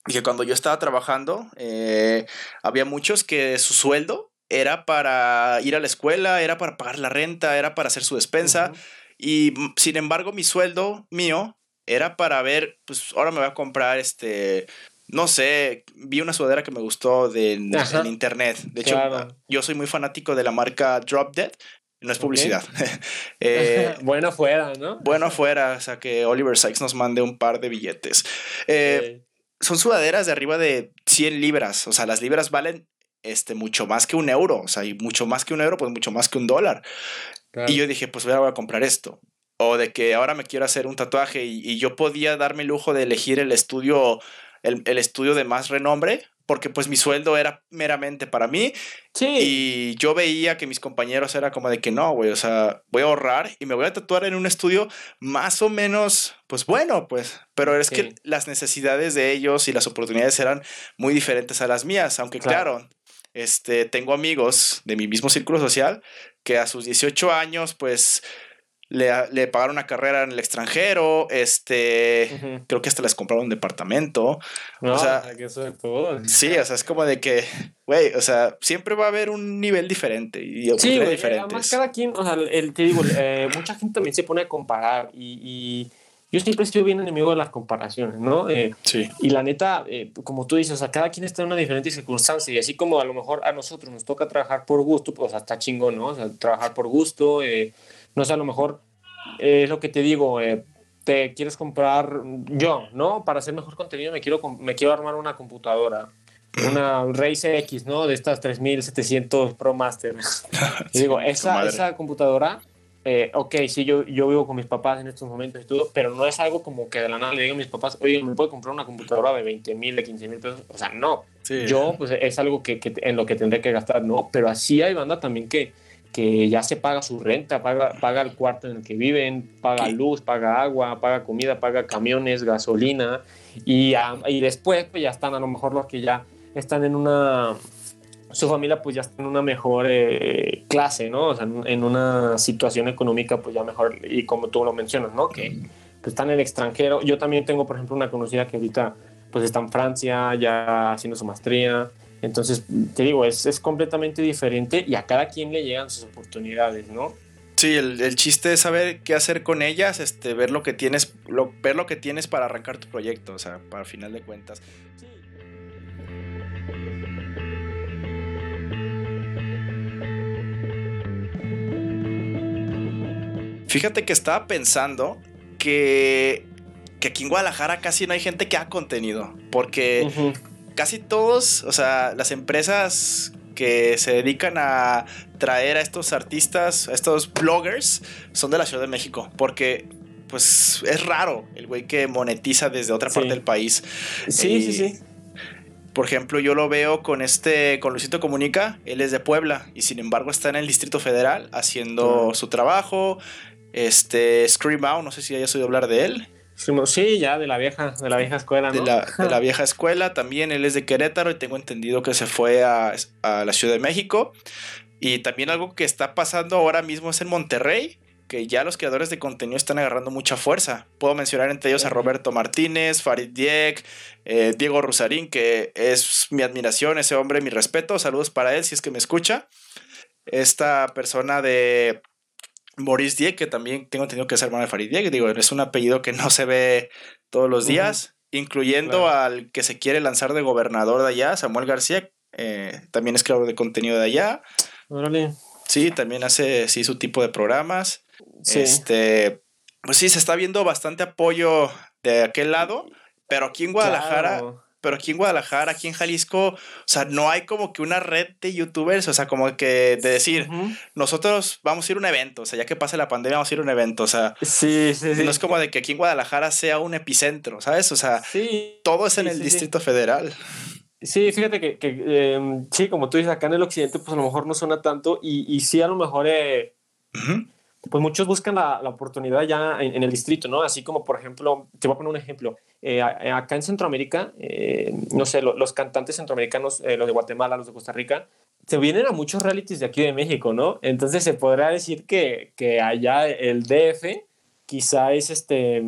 que cuando yo estaba trabajando, eh, había muchos que su sueldo era para ir a la escuela, era para pagar la renta, era para hacer su despensa. Y mm, sin embargo, mi sueldo mío era para ver, pues ahora me voy a comprar este, no sé, vi una sudadera que me gustó de, en, internet. De hecho, yo soy muy fanático de la marca Drop Dead. No es publicidad. eh, bueno fuera, ¿no? Bueno fuera, o sea, que Oliver Sykes nos mande un par de billetes. Eh, son sudaderas de arriba de 100 libras. O sea, las libras valen este, mucho más que un euro. O sea, y mucho más que un euro, pues mucho más que un dólar. Y yo dije, pues voy a comprar esto. O de que ahora me quiero hacer un tatuaje y, yo podía darme el lujo de elegir el estudio, el, el estudio de más renombre porque pues mi sueldo era meramente para mí. Sí. Y yo veía que mis compañeros era como de que no, güey, o sea, voy a ahorrar y me voy a tatuar en un estudio más o menos, pues bueno, pues, pero es que las necesidades de ellos y las oportunidades eran muy diferentes a las mías, aunque claro, este, tengo amigos de mi mismo círculo social que a sus 18 años, pues le, pagaron una carrera en el extranjero, este, creo que hasta les compraron un departamento. o sea, que eso es todo. Sí, o sea, es como de que, güey, o sea, siempre va a haber un nivel diferente y sí, Además, cada quien, o sea, el, te digo, eh, mucha gente también se pone a comparar y, yo siempre estoy bien enemigo de las comparaciones, ¿no? Eh, sí. Y la neta, eh, como tú dices, o sea, cada quien está en una diferente circunstancia y así como a lo mejor a nosotros nos toca trabajar por gusto, pues hasta chingón, ¿no? O sea, trabajar por gusto, eh, no sé, a lo mejor es lo que te digo, eh, te quieres comprar yo, ¿no? Para hacer mejor contenido me quiero, me quiero armar una computadora, una Razer X, ¿no? De estas 3700 Pro Master. y digo, esa, esa computadora, eh, ok, sí, yo, yo vivo con mis papás en estos momentos y todo, pero no es algo como que de la nada le digo a mis papás, oye, ¿me puedo comprar una computadora de 20 mil, de 15 mil pesos? O sea, no. Yo, pues es algo que, que, en lo que tendré que gastar, ¿no? Pero así hay banda también que que ya se paga su renta, paga, paga el cuarto en el que viven, paga luz, paga agua, paga comida, paga camiones, gasolina, y, y después pues ya están a lo mejor los que ya están en una, su familia pues ya está en una mejor eh, clase, ¿no? O sea, en una situación económica pues ya mejor, y como tú lo mencionas, ¿no? Que pues, están en el extranjero. Yo también tengo, por ejemplo, una conocida que ahorita pues está en Francia, ya haciendo su maestría, entonces, te digo, es, es completamente diferente y a cada quien le llegan sus oportunidades, ¿no? Sí, el, el, chiste es saber qué hacer con ellas, este, ver lo que tienes, lo, ver lo que tienes para arrancar tu proyecto, o sea, para final de cuentas. Fíjate que estaba pensando que, que aquí en Guadalajara casi no hay gente que ha contenido, porque casi todos, o sea, las empresas que se dedican a traer a estos artistas, a estos bloggers, son de la Ciudad de México, porque pues es raro el güey que monetiza desde otra parte del país. Sí, sí, sí. Por ejemplo, yo lo veo con este, con Luisito Comunica, él es de Puebla y sin embargo está en el Distrito Federal haciendo su trabajo. Este, Scream Out, no sé si hayas oído hablar de él. Sí, ya de la vieja, de la vieja escuela, ¿no? De la, vieja escuela, también él es de Querétaro y tengo entendido que se fue a, la Ciudad de México. Y también algo que está pasando ahora mismo es en Monterrey, que ya los creadores de contenido están agarrando mucha fuerza. Puedo mencionar entre ellos a Roberto Martínez, Farid Diek, eh, Diego Rusarín, que es mi admiración, ese hombre, mi respeto. Saludos para él si es que me escucha. Esta persona de Boris Dieck, que también tengo entendido que es hermano de Farid Dieck, digo, es un apellido que no se ve todos los días, incluyendo al que se quiere lanzar de gobernador de allá, Samuel García, eh, también es creador de contenido de allá. Sí, también hace sí su tipo de programas. Este, pues sí, se está viendo bastante apoyo de aquel lado, pero aquí en Guadalajara pero aquí en Guadalajara, aquí en Jalisco, o sea, no hay como que una red de youtubers, o sea, como que de decir, nosotros vamos a ir a un evento, o sea, ya que pase la pandemia vamos a ir a un evento, o sea, sí, sí, no es como de que aquí en Guadalajara sea un epicentro, ¿sabes? O sea, todo es en el Distrito Federal. Sí, fíjate que, que em, sí, como tú dices, acá en el occidente, pues a lo mejor no suena tanto y, y sí a lo mejor... Eh, pues muchos buscan la, la oportunidad ya en, el distrito, ¿no? Así como, por ejemplo, te voy a poner un ejemplo. Eh, acá en Centroamérica, eh, no sé, los cantantes centroamericanos, eh, los de Guatemala, los de Costa Rica, se vienen a muchos realities de aquí de México, ¿no? Entonces se podrá decir que, que allá el DF quizá es, este,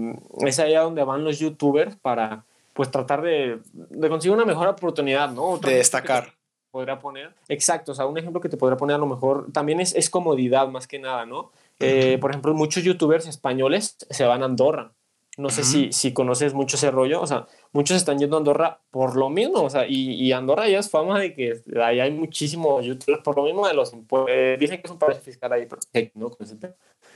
es allá donde van los youtubers para pues tratar de, de conseguir una mejor oportunidad, ¿no? de destacar. Podría poner. Exacto, o sea, un ejemplo que te podría poner a lo mejor también es, es comodidad más que nada, ¿no? Eh, por ejemplo, muchos youtubers españoles se van a Andorra. No sé si, si conoces mucho ese rollo. O sea, muchos están yendo a Andorra por lo mismo. O sea, y, y Andorra ya es fama de que ahí hay muchísimos youtubers por lo mismo de los eh, dicen que es un país fiscal ahí, ¿no?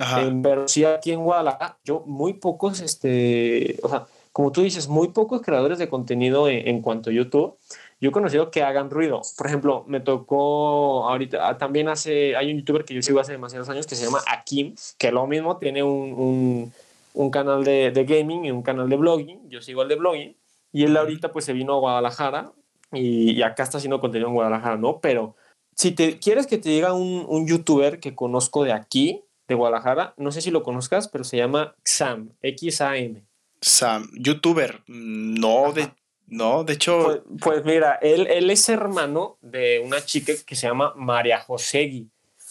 Eh, pero sí aquí en Guadalajara, yo muy pocos, este, o sea, como tú dices, muy pocos creadores de contenido en, en cuanto a YouTube yo he conocido que hagan ruido. Por ejemplo, me tocó ahorita, ah, también hace, hay un youtuber que yo sigo hace demasiados años que se llama Akim, que lo mismo tiene un, un, un canal de, de, gaming y un canal de blogging. Yo sigo el de blogging. Y él ahorita pues se vino a Guadalajara y, y acá está haciendo contenido en Guadalajara, ¿no? Pero si te quieres que te diga un, un youtuber que conozco de aquí, de Guadalajara, no sé si lo conozcas, pero se llama Xam, X-A-M. Sam, youtuber, no, de, no, de hecho. Pues, pues, mira, él, él es hermano de una chica que se llama María Josegui,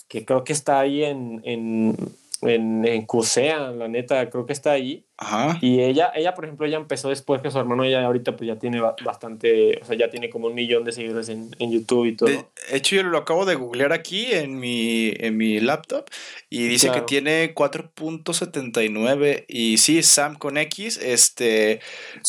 que creo que está ahí en, en, en, en CUSEA, la neta, creo que está ahí. Ajá. Y ella, ella, por ejemplo, ella empezó después que su hermano, ella ahorita pues ya tiene bastante, o sea, ya tiene como un millón de seguidores en, en YouTube y todo. De hecho, yo lo acabo de googlear aquí en mi, en mi laptop y dice que tiene 4.79 y sí, Sam con X, este,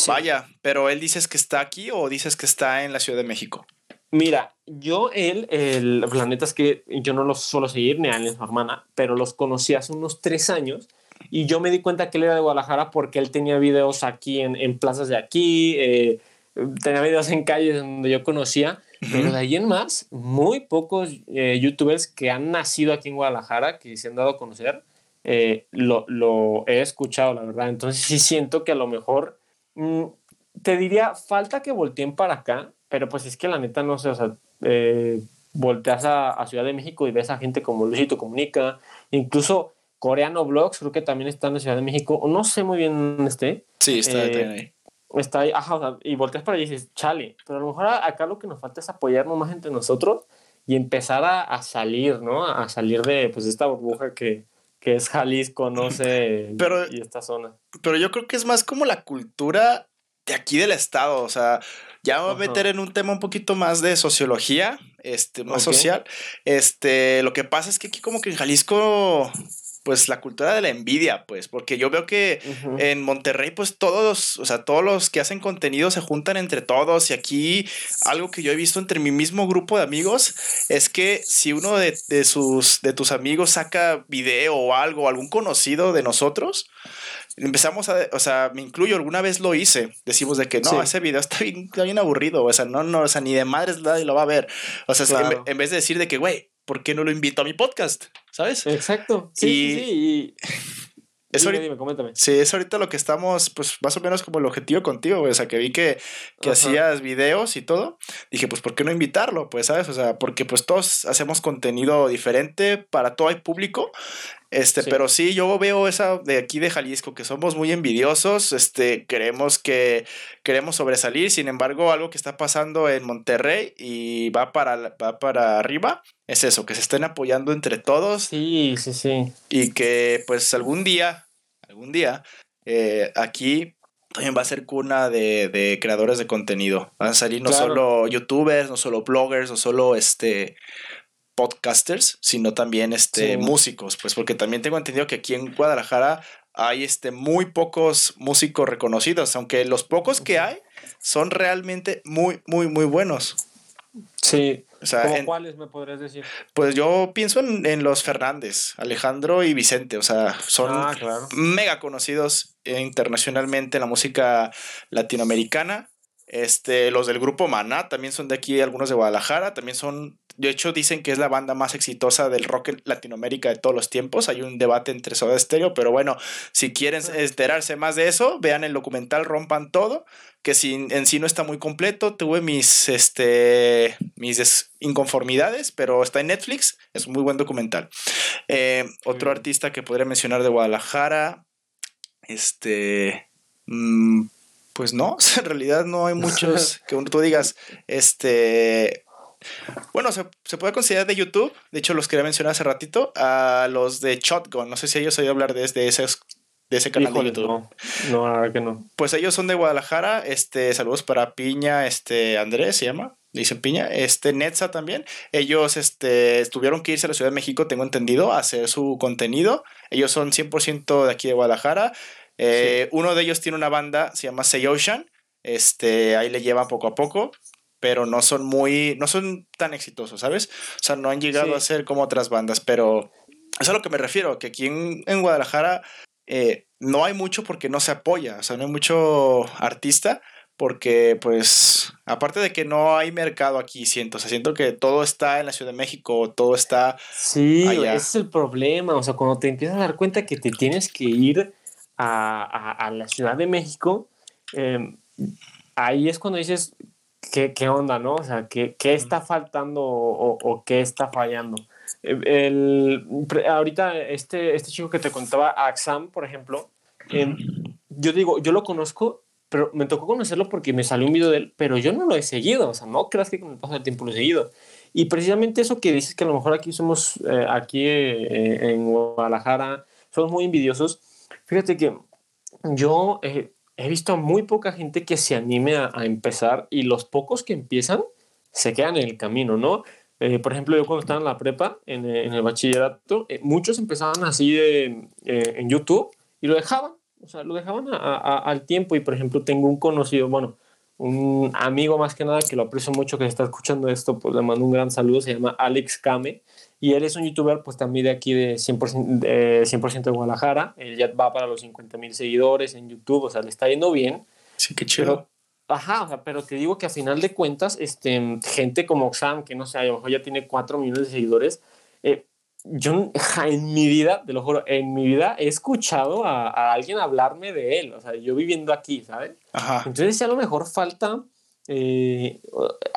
vaya, pero él dices que está aquí o dices que está en la Ciudad de México. Mira, yo, él, el, la neta es que yo no los suelo seguir, ni a él ni a su hermana, pero los conocí hace unos tres años y yo me di cuenta que él era de Guadalajara porque él tenía videos aquí en, en plazas de aquí, eh, tenía videos en calles donde yo conocía, pero de ahí en más, muy pocos eh, youtubers que han nacido aquí en Guadalajara, que se han dado a conocer, eh, lo, lo, he escuchado, la verdad. Entonces sí siento que a lo mejor, mm, te diría, falta que volteen para acá, pero pues es que la neta no sé, o sea, eh, volteas a, Ciudad de México y ves a gente como Luisito Comunica, incluso Coreano Vlogs, creo que también está en Ciudad de México, no sé muy bien esté. Sí, está, eh, ahí. Está ahí, ajá, y volteas para allí y dices, chale, pero a lo mejor acá lo que nos falta es apoyarnos más entre nosotros y empezar a, salir, ¿no? A salir de pues esta burbuja que, que es Jalisco, no sé, pero, y esta zona. Pero yo creo que es más como la cultura de aquí del estado, o sea, ya voy a meter en un tema un poquito más de sociología, este, más social. Este, lo que pasa es que aquí como que en Jalisco pues la cultura de la envidia, pues, porque yo veo que en Monterrey, pues todos, o sea, todos los que hacen contenido se juntan entre todos y aquí algo que yo he visto entre mi mismo grupo de amigos es que si uno de, de sus, de tus amigos saca video o algo, algún conocido de nosotros, empezamos a, o sea, me incluyo, alguna vez lo hice, decimos de que no, ese video está bien, está bien aburrido, o sea, no, no, o sea, ni de madres nadie lo va a ver. O sea, en, vez de decir de que, güey, ¿por qué no lo invito a mi podcast? ¿Sabes? Exacto. Sí, sí, sí. Eso dime, coméntame. Sí, es ahorita lo que estamos, pues más o menos como el objetivo contigo, O sea, que vi que, que hacías videos y todo. Dije, pues, ¿por qué no invitarlo? Pues, ¿sabes? O sea, porque pues todos hacemos contenido diferente, para todo hay público. Este, pero sí, yo veo esa de aquí de Jalisco, que somos muy envidiosos, este, queremos que, queremos sobresalir, sin embargo, algo que está pasando en Monterrey y va para, va para arriba, es eso, que se estén apoyando entre todos. Sí, sí, sí. Y que pues algún día, algún día, eh, aquí también va a ser cuna de, de, creadores de contenido. Van a salir no solo youtubers, no solo bloggers, no solo este podcasters, sino también este, músicos, pues porque también tengo entendido que aquí en Guadalajara hay este, muy pocos músicos reconocidos, aunque los pocos que hay son realmente muy, muy, muy buenos. Sí. O cuáles me podrías decir? Pues yo pienso en, los Fernández, Alejandro y Vicente, o sea, son ah, mega conocidos internacionalmente en la música latinoamericana. Este, los del grupo Maná también son de aquí, algunos de Guadalajara, también son de hecho, dicen que es la banda más exitosa del rock en Latinoamérica de todos los tiempos. Hay un debate entre Soda Stereo, pero bueno, si quieren enterarse más de eso, vean el documental Rompan Todo, que si, en sí no está muy completo. Tuve mis, este, mis inconformidades, pero está en Netflix. Es un muy buen documental. Eh, otro artista que podría mencionar de Guadalajara, este... Mm, pues no, en realidad no hay muchos que tú digas, este, bueno, se, puede considerar de YouTube. De hecho, los quería mencionar hace ratito. A los de Shotgun. No sé si ellos oído hablar de, de ese, de ese canal de YouTube. No, no, verdad que no. Pues ellos son de Guadalajara. Este, saludos para Piña, este, Andrés se llama. Dicen Piña. Este, Netza también. Ellos este, tuvieron que irse a la Ciudad de México, tengo entendido, a hacer su contenido. Ellos son 100% de aquí de Guadalajara. Eh, uno de ellos tiene una banda, se llama Say Ocean. Este, ahí le lleva poco a poco pero no son muy, no son tan exitosos, ¿sabes? O sea, no han llegado a ser como otras bandas, pero es a lo que me refiero, que aquí en, Guadalajara eh, no hay mucho porque no se apoya, o sea, no hay mucho artista porque pues aparte de que no hay mercado aquí, siento, o sea, siento que todo está en la Ciudad de México, todo está... Sí, ese es el problema, o sea, cuando te empiezas a dar cuenta que te tienes que ir a, la Ciudad de México, em, ahí es cuando dices, ¿qué, qué onda, no? O sea, ¿qué, qué está faltando o, o, qué está fallando? Eh, el, ahorita este, este chico que te contaba, Axam, por ejemplo, em, yo digo, yo lo conozco, pero me tocó conocerlo porque me salió un video de él, pero yo no lo he seguido, o sea, no creas que con el paso del tiempo lo he seguido. Y precisamente eso que dices que a lo mejor aquí somos, eh, aquí eh, en Guadalajara, son muy envidiosos. Fíjate que yo eh, he visto a muy poca gente que se anime a, empezar y los pocos que empiezan se quedan en el camino, ¿no? Eh, por ejemplo, yo cuando estaba en la prepa, en, en el bachillerato, muchos empezaban así en YouTube y lo dejaban, o sea, lo dejaban al tiempo y, por ejemplo, tengo un conocido, bueno, un amigo más que nada que lo aprecio mucho que está escuchando esto, pues le mando un gran saludo, se llama Alex Kame y él es un youtuber pues también de aquí de 100%, de, 100 de Guadalajara, él ya va para los 50 mil seguidores en YouTube, o sea, le está yendo bien. Sí, qué chido. ajá, o sea, pero te digo que a final de cuentas, este, gente como Sam, que no sé, a lo mejor ya tiene 4 millones de seguidores, eh, yo en mi vida, te lo juro, en mi vida he escuchado a, alguien hablarme de él, o sea, yo viviendo aquí, ¿sabes? Ajá. Entonces, a lo mejor falta, eh,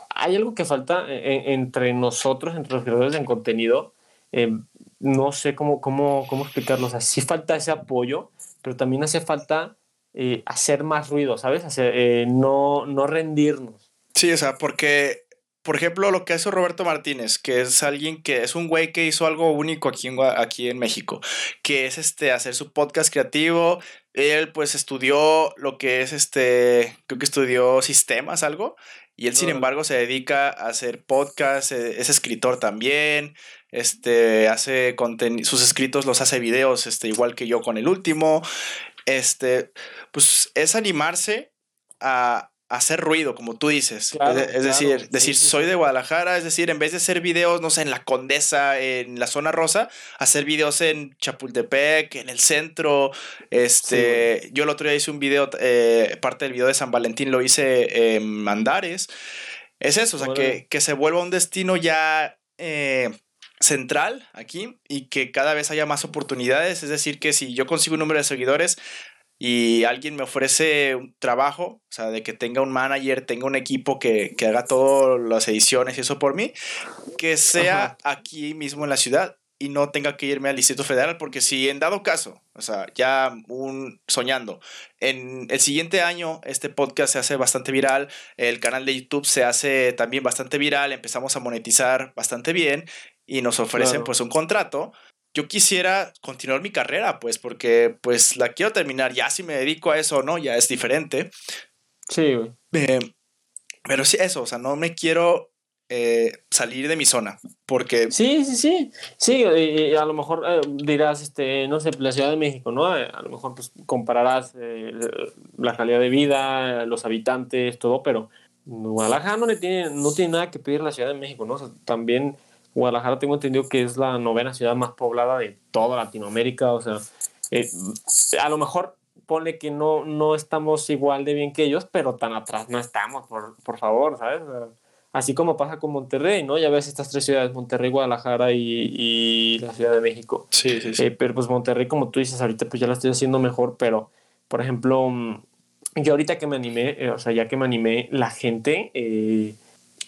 hay algo que falta entre nosotros, entre los creadores de contenido, eh, no sé cómo, cómo, cómo explicarlo, o sea, sí falta ese apoyo, pero también hace falta eh, hacer más ruido, ¿sabes? Hacer, no, no rendirnos. Sí, o sea, porque por ejemplo, lo que hace Roberto Martínez, que es alguien que es un güey que hizo algo único aquí en, aquí en México, que es este, hacer su podcast creativo. Él pues estudió lo que es este, creo que estudió sistemas, algo, y él sin embargo se dedica a hacer podcast, eh, es escritor también, este, hace sus escritos los hace videos, este, igual que yo con el último. Este, pues es animarse a, hacer ruido, como tú dices. es, decir, decir soy de Guadalajara, es decir, en vez de hacer videos, no sé, en la Condesa, en la zona rosa, hacer videos en Chapultepec, en el centro. Este, yo el otro día hice un video, eh, parte del video de San Valentín lo hice en Mandares. Es eso, o sea, que, que, se vuelva un destino ya eh, central aquí y que cada vez haya más oportunidades. Es decir, que si yo consigo un número de seguidores, y alguien me ofrece un trabajo, o sea, de que tenga un manager, tenga un equipo que, que haga todas las ediciones y eso por mí, que sea aquí mismo en la ciudad y no tenga que irme al Distrito Federal, porque si en dado caso, o sea, ya un soñando, en el siguiente año este podcast se hace bastante viral, el canal de YouTube se hace también bastante viral, empezamos a monetizar bastante bien y nos ofrecen pues un contrato, yo quisiera continuar mi carrera, pues, porque pues la quiero terminar. Ya si me dedico a eso o no, ya es diferente. Sí, güey. Eh, pero sí, eso, o sea, no me quiero eh, salir de mi zona, porque... Sí, sí, sí, sí, y, a lo mejor eh, dirás, este, no sé, la Ciudad de México, ¿no? a lo mejor pues compararás la calidad de vida, los habitantes, todo, pero Guadalajara no, le tiene, no tiene nada que pedir la Ciudad de México, ¿no? O sea, también Guadalajara tengo entendido que es la novena ciudad más poblada de toda Latinoamérica, o sea, eh, a lo mejor pone que no, no estamos igual de bien que ellos, pero tan atrás no estamos, por, por favor, ¿sabes? Así como pasa con Monterrey, ¿no? Ya ves estas tres ciudades, Monterrey, Guadalajara y, y la Ciudad de México. Sí, sí, sí. Eh, pero pues Monterrey, como tú dices, ahorita pues ya la estoy haciendo mejor, pero, por ejemplo, mm, yo ahorita que me animé, eh, o sea, ya que me animé, la gente,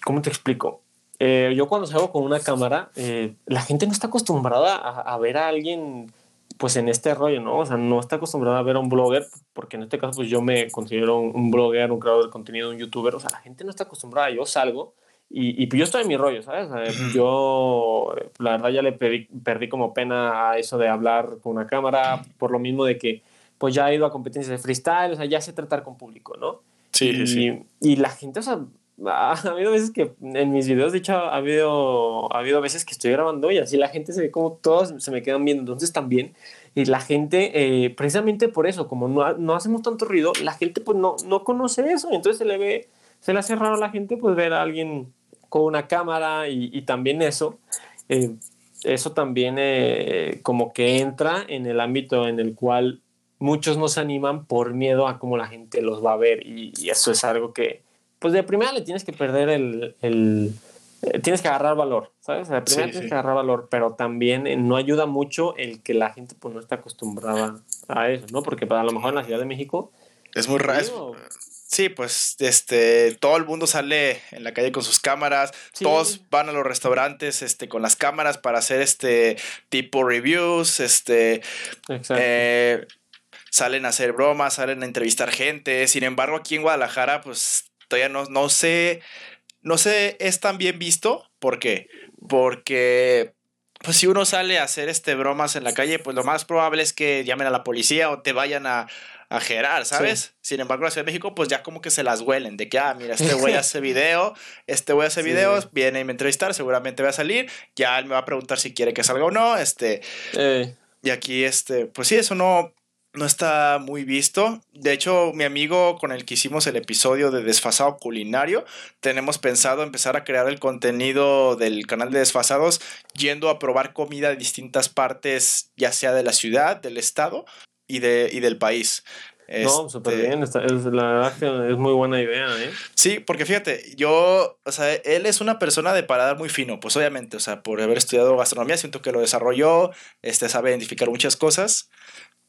¿cómo te explico? Eh, yo cuando salgo con una cámara, eh, la gente no está acostumbrada a, ver a alguien pues en este rollo, ¿no? O sea, no está acostumbrada a ver a un blogger, porque en este caso pues yo me considero un, blogger, un creador de contenido, un youtuber, o sea, la gente no está acostumbrada, yo salgo y, y pues yo estoy en mi rollo, ¿sabes? yo, la verdad, ya le perdí, como pena a eso de hablar con una cámara, por lo mismo de que pues ya he ido a competencias de freestyle, o sea, ya sé tratar con público, ¿no? Sí, sí. Y la gente, o sea, ha habido veces que en mis videos, de hecho, ha habido, ha habido veces que estoy grabando y así la gente se ve como todos se me quedan viendo. Entonces también, y la gente, eh, precisamente por eso, como no, no, hacemos tanto ruido, la gente pues no, no conoce eso. Entonces se le ve, se le hace raro a la gente pues ver a alguien con una cámara y, y también eso. Eh, eso también eh, como que entra en el ámbito en el cual muchos no se animan por miedo a cómo la gente los va a ver y eso es algo que, pues de primera le tienes que perder el, el eh, tienes que agarrar valor, ¿sabes? De primera tienes que agarrar valor, pero también eh, no ayuda mucho el que la gente pues no está acostumbrada a eso, ¿no? Porque para pues, a lo mejor en la Ciudad de México es muy raro. Sí, pues este, todo el mundo sale en la calle con sus cámaras, todos van a los restaurantes este, con las cámaras para hacer este tipo reviews, este, eh, salen a hacer bromas, salen a entrevistar gente. Sin embargo, aquí en Guadalajara, pues todavía no, no sé, no sé, es tan bien visto. ¿Por qué? Porque pues si uno sale a hacer este bromas en la calle, pues lo más probable es que llamen a la policía o te vayan a, a gerar, ¿sabes? Sin embargo, en la Ciudad de México, pues ya como que se las huelen de que, ah, mira, este güey hace video, este güey hace videos, viene y me entrevistar, seguramente va a salir, ya él me va a preguntar si quiere que salga o no, este. Y aquí, este, pues sí, eso no, no está muy visto. De hecho, mi amigo con el que hicimos el episodio de Desfasado Culinario, tenemos pensado empezar a crear el contenido del canal de Desfasados yendo a probar comida de distintas partes, ya sea de la ciudad, del estado y, de, y del país. No, súper este bien, es, la verdad que es muy buena idea, ¿eh? Sí, porque fíjate, yo, o sea, él es una persona de paladar muy fino, pues obviamente, o sea, por haber estudiado gastronomía, siento que lo desarrolló, este, sabe identificar muchas cosas,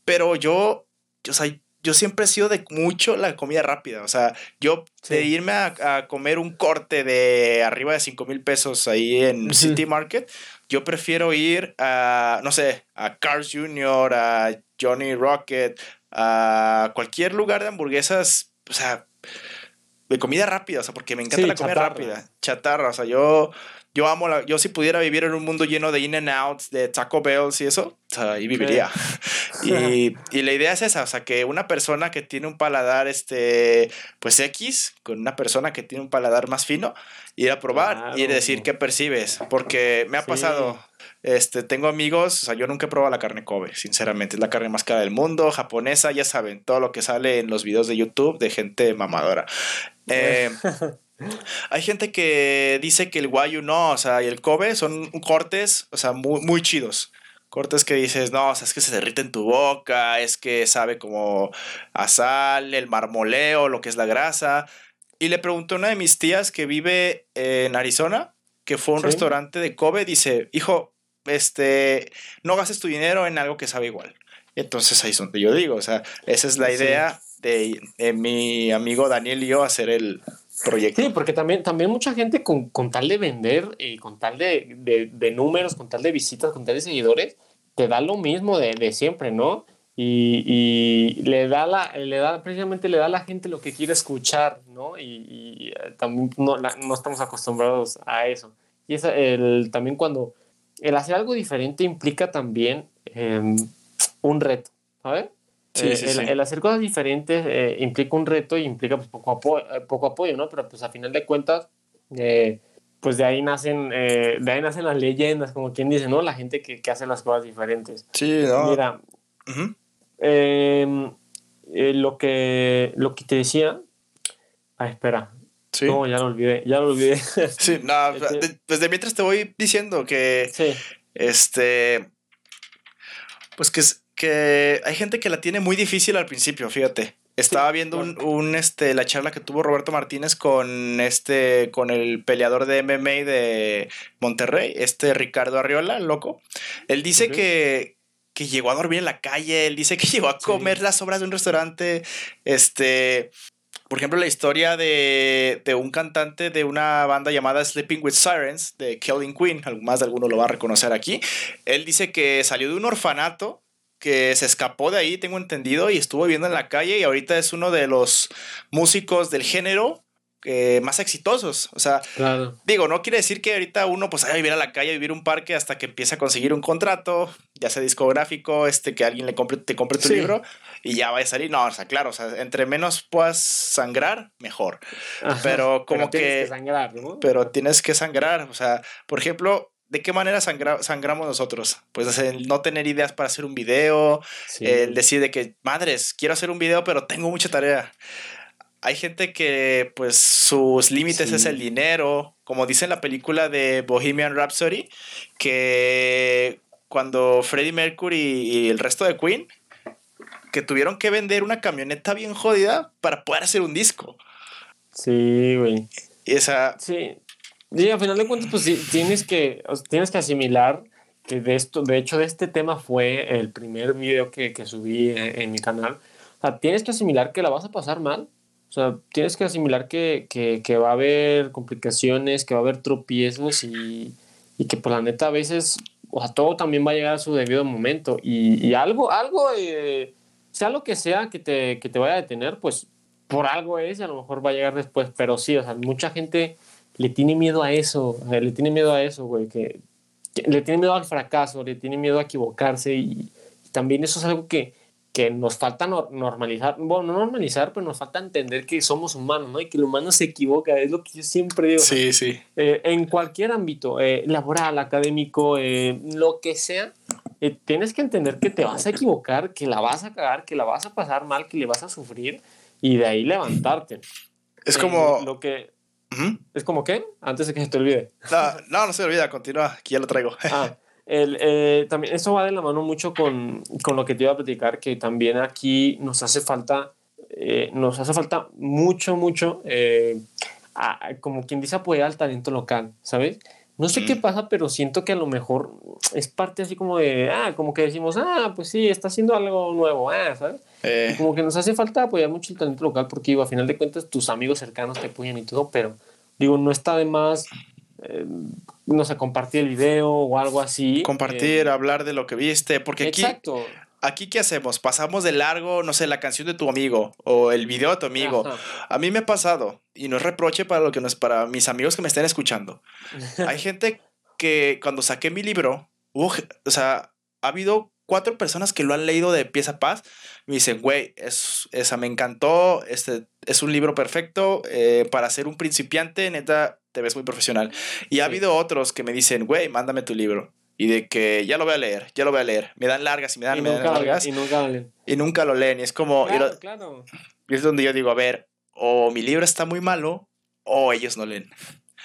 pero yo, yo, o sea, yo siempre he sido de mucho la comida rápida. O sea, yo de irme a, comer un corte de arriba de 5 mil pesos ahí en City Market, yo prefiero ir a, no sé, a Cars Jr., a Johnny Rocket, a cualquier lugar de hamburguesas, o sea, de comida rápida, o sea, porque me encanta la comida rápida. Chatarra, o sea, yo yo amo la, yo si pudiera vivir en un mundo lleno de in and outs, de Taco Bells y eso, ahí viviría. y, y, la idea es esa, o sea, que una persona que tiene un paladar, este, pues X, con una persona que tiene un paladar más fino, ir a probar y decir qué percibes, porque me ha pasado, este, tengo amigos, o sea, yo nunca he probado la carne Kobe, sinceramente, es la carne más cara del mundo, japonesa, ya saben, todo lo que sale en los videos de YouTube de gente mamadora. Eh, hay gente que dice que el guayu no, o sea, y el Kobe son cortes, o sea, muy, muy chidos. Cortes que dices, no, o sea, es que se derrite en tu boca, es que sabe como a sal, el marmoleo, lo que es la grasa. Y le pregunté a una de mis tías que vive en Arizona, que fue un restaurante de Kobe, dice, hijo, este, no gastes tu dinero en algo que sabe igual. Entonces ahí es donde yo digo, o sea, esa es la idea de, de, mi amigo Daniel y yo hacer el, proyecto. Sí, porque también, también mucha gente con, con tal de vender y con tal de, de, números, con tal de visitas, con tal de seguidores, te da lo mismo de, de siempre, ¿no? Y, y, le da la, le da, precisamente le da a la gente lo que quiere escuchar, ¿no? Y, eh, también no, no, estamos acostumbrados a eso. Y es el, también cuando el hacer algo diferente implica también eh, un reto, ¿sabes? Eh, el, hacer cosas diferentes eh, implica un reto y implica pues, poco, apoyo, eh, poco apoyo, ¿no? Pero pues a final de cuentas, pues de ahí, nacen, de ahí nacen las leyendas, como quien dice, ¿no? La gente que, que hace las cosas diferentes. Sí, ¿no? Mira, em, lo, que, lo que te decía... Ah, espera, ¿Sí? No, ya lo olvidé, ya lo olvidé. Sí, no, este desde mientras te voy diciendo que. Sí. Este. Pues que que hay gente que la tiene muy difícil al principio, fíjate. Estaba viendo un, este, la charla que tuvo Roberto Martínez con este, con el peleador de MMA de Monterrey, este Ricardo Arriola, loco. Él dice que, que llegó a dormir en la calle, él dice que llegó a comer las obras de un restaurante, este, por ejemplo, la historia de, de, un cantante de una banda llamada Sleeping with Sirens, de Kelvin Queen, más de alguno lo va a reconocer aquí. Él dice que salió de un orfanato que se escapó de ahí, tengo entendido, y estuvo viviendo en la calle y ahorita es uno de los músicos del género eh, más exitosos. O sea, digo, no quiere decir que ahorita uno pues vaya a vivir a la calle, a vivir un parque hasta que empiece a conseguir un contrato, ya sea discográfico, este, que alguien le compre, te compre tu libro y ya vaya a salir. No, o sea, claro, o sea, entre menos puedas sangrar, mejor. pero como que... Tienes que sangrar, Pero tienes que sangrar. O sea, por ejemplo, ¿De qué manera sangramos nosotros? Pues el no tener ideas para hacer un video, el decir de que, madres, quiero hacer un video, pero tengo mucha tarea. Hay gente que, pues, sus límites es el dinero, como dice en la película de Bohemian Rhapsody, que cuando Freddie Mercury y el resto de Queen, que tuvieron que vender una camioneta bien jodida para poder hacer un disco. Sí, güey. Y esa... Sí, Sí, al final de cuentas, pues sí, tienes que, tienes que asimilar que de esto, de hecho, de este tema fue el primer video que, que subí en, mi canal. O sea, tienes que asimilar que la vas a pasar mal. O sea, tienes que asimilar que, que, que va a haber complicaciones, que va a haber tropiezos y, y, que por pues, la neta a veces, o sea, todo también va a llegar a su debido momento. Y, y algo, algo, eh, sea lo que sea que te, que te vaya a detener, pues por algo es y a lo mejor va a llegar después. Pero sí, o sea, mucha gente le tiene miedo a eso, le tiene miedo a eso, güey, que, le tiene miedo al fracaso, le tiene miedo a equivocarse y también eso es algo que, que nos falta normalizar, bueno, no normalizar, pero nos falta entender que somos humanos, ¿no? Y que el humano se equivoca, es lo que yo siempre digo. Sí, sí. Eh, en cualquier ámbito, eh, laboral, académico, eh, lo que sea, tienes que entender que te vas a equivocar, que la vas a cagar, que la vas a pasar mal, que le vas a sufrir y de ahí levantarte. Es como... Lo que... ¿Es como qué? Antes de que se te olvide. No, no, no se olvida, continúa, aquí ya lo traigo. Ah, el, eh, también eso va de la mano mucho con, con, lo que te iba a platicar, que también aquí nos hace falta, eh, nos hace falta mucho, mucho, eh, como quien dice, apoyar al talento local, ¿sabes? No sé qué pasa, pero siento que a lo mejor es parte así como de, ah, como que decimos, ah, pues sí, está haciendo algo nuevo, ah, ¿sabes? Como que nos hace falta apoyar mucho el talento local porque, digo, a final de cuentas, tus amigos cercanos te apoyan y todo, pero, digo, no está de más eh, no sé, compartir el video o algo así. Compartir, eh, hablar de lo que viste, porque aquí... Exacto. Aquí, ¿qué hacemos? Pasamos de largo, no sé, la canción de tu amigo o el video de tu amigo. A mí me ha pasado, y no es reproche para lo que no es para mis amigos que me estén escuchando. Hay gente que cuando saqué mi libro, o sea, ha habido cuatro personas que lo han leído de pieza a paz. Me dicen, güey, es, esa me encantó, este es un libro perfecto eh, para ser un principiante, neta, te ves muy profesional. Y ha habido otros que me dicen, güey, mándame tu libro. Y de que ya lo voy a leer, ya lo voy a leer. Me dan largas y me dan, largas. Y nunca lo leen. Y nunca lo leen. Y es como. Claro, claro. Y es donde yo digo, a ver, o mi libro está muy malo, o ellos no leen.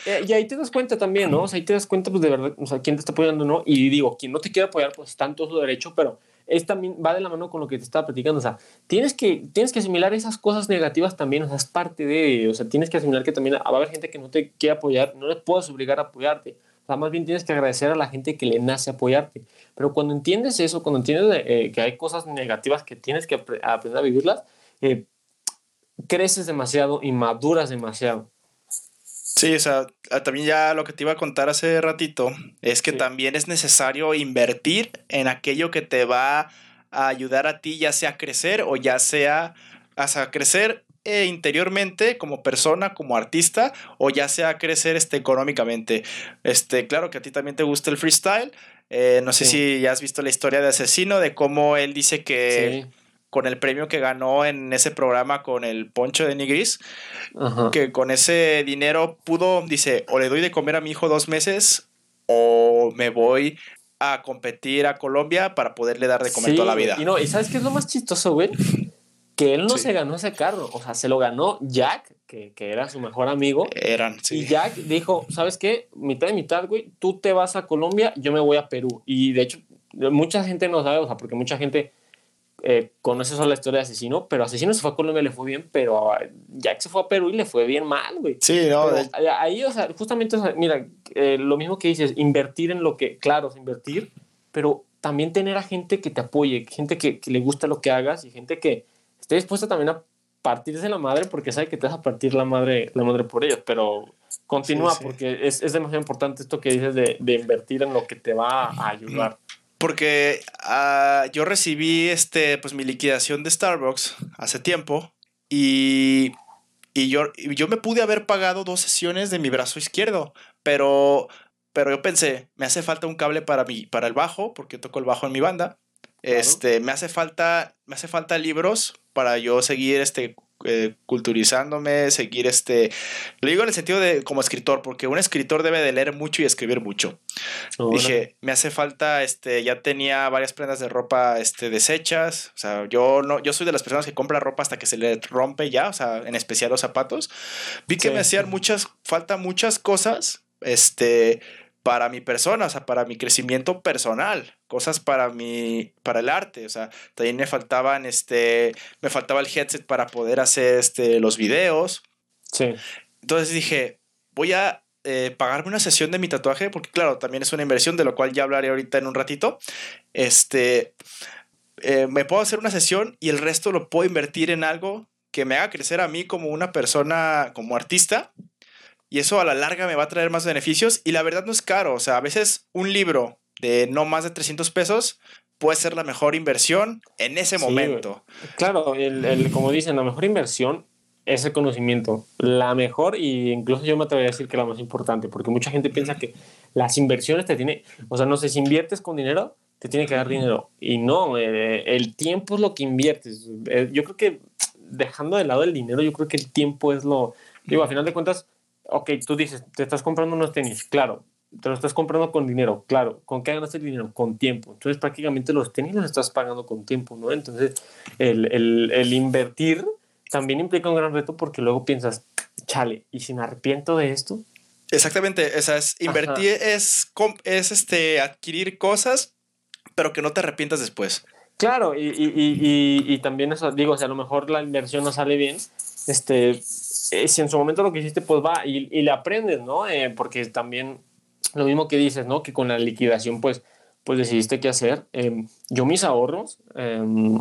Eh, y ahí te das cuenta también, ¿no? O sea, ahí te das cuenta, pues de verdad, o sea, quién te está apoyando, ¿no? Y digo, quien no te quiere apoyar, pues está en todo su derecho, pero es también va de la mano con lo que te estaba platicando. O sea, tienes que, tienes que asimilar esas cosas negativas también, o sea, es parte de, o sea, tienes que asimilar que también va a haber gente que no te quiere apoyar, no les puedes obligar a apoyarte. Sea, más bien tienes que agradecer a la gente que le nace apoyarte. Pero cuando entiendes eso, cuando entiendes eh, que hay cosas negativas que tienes que aprender a vivirlas, eh, creces demasiado y maduras demasiado. Sí, o sea, ah, también ya lo que te iba a contar hace ratito es que también es necesario invertir en aquello que te va a ayudar a ti, ya sea a crecer o ya sea a crecer eh, interiormente como persona, como artista, o ya sea crecer este, económicamente. Este, claro que a ti también te gusta el freestyle. Eh, no sé si ya has visto la historia de Asesino, de cómo él dice que con el premio que ganó en ese programa con el Poncho de Nigris, que con ese dinero pudo, dice, o le doy de comer a mi hijo dos meses o me voy a competir a Colombia para poderle dar de comer toda la vida. Y, no, ¿y sabes qué es lo más chistoso, güey? Que él no se ganó ese carro, o sea, se lo ganó Jack, que, que, era su mejor amigo. Eran, sí. Y Jack dijo, ¿sabes qué? Mitad de mitad, güey, tú te vas a Colombia, yo me voy a Perú. Y de hecho, mucha gente no sabe, o sea, porque mucha gente eh, conoce solo la historia de Asesino, pero Asesino se fue a Colombia y le fue bien, pero Jack se fue a Perú y le fue bien mal, güey. Sí, no. Ahí, o sea, justamente, mira, eh, lo mismo que dices, invertir en lo que, claro, invertir, pero también tener a gente que te apoye, gente que, que le gusta lo que hagas y gente que esté dispuesta también a partirse la madre porque sabe que te vas a partir la madre, la madre por ellos, pero continúa porque es, es, demasiado importante esto que dices de, de, invertir en lo que te va a ayudar. Porque ah, yo recibí este, pues, mi liquidación de Starbucks hace tiempo y, y yo, yo me pude haber pagado dos sesiones de mi brazo izquierdo, pero, pero yo pensé, me hace falta un cable para, mi, para el bajo, porque toco el bajo en mi banda. Este, me hace falta, me hace falta libros para yo seguir este, eh, culturizándome, seguir este... Lo digo en el sentido de como escritor, porque un escritor debe de leer mucho y escribir mucho. Dije, me hace falta, este, ya tenía varias prendas de ropa este, deshechas, o sea, yo, no, yo soy de las personas que compra ropa hasta que se le rompe ya, o sea, en especial los zapatos. Vi que me hacían muchas, falta muchas cosas, este, para mi persona, o sea, para mi crecimiento personal, cosas para mi, para el arte, o sea, también me faltaban, este, me faltaba el headset para poder hacer, este, los videos. Sí. Entonces dije, voy a eh, pagarme una sesión de mi tatuaje, porque claro, también es una inversión, de lo cual ya hablaré ahorita en un ratito. Este, eh, me puedo hacer una sesión y el resto lo puedo invertir en algo que me haga crecer a mí como una persona, como artista, y eso a la larga me va a traer más beneficios y la verdad no es caro, o sea, a veces un libro de no más de 300 pesos puede ser la mejor inversión en ese momento. Claro, el, como dicen, la mejor inversión es el conocimiento. La mejor, y incluso yo me atrevería a decir que la más importante, porque mucha gente piensa que las inversiones te tiene, o sea, no sé, si inviertes con dinero, te tiene que dar dinero. Y no, eh, el tiempo es lo que inviertes. Eh, yo creo que dejando de lado el dinero, yo creo que el tiempo es lo, digo, a final de cuentas, ok, tú dices, te estás comprando unos tenis, claro, te lo estás comprando con dinero, claro. ¿Con qué ganas el dinero? Con tiempo. Entonces, prácticamente los tenis los estás pagando con tiempo, ¿no? Entonces, el, el, el invertir también implica un gran reto porque luego piensas, chale, ¿y si me arrepiento de esto? Exactamente, o sea, es, invertir es, es este, adquirir cosas, pero que no te arrepientas después. Claro, y, y, y, y, también eso, digo, o sea, a lo mejor la inversión no sale bien, este, eh, si en su momento lo que hiciste, pues va, y, le aprendes, ¿no? Eh, porque también lo mismo que dices, ¿no? Que con la liquidación, pues, pues decidiste qué hacer. Em, yo mis ahorros, em,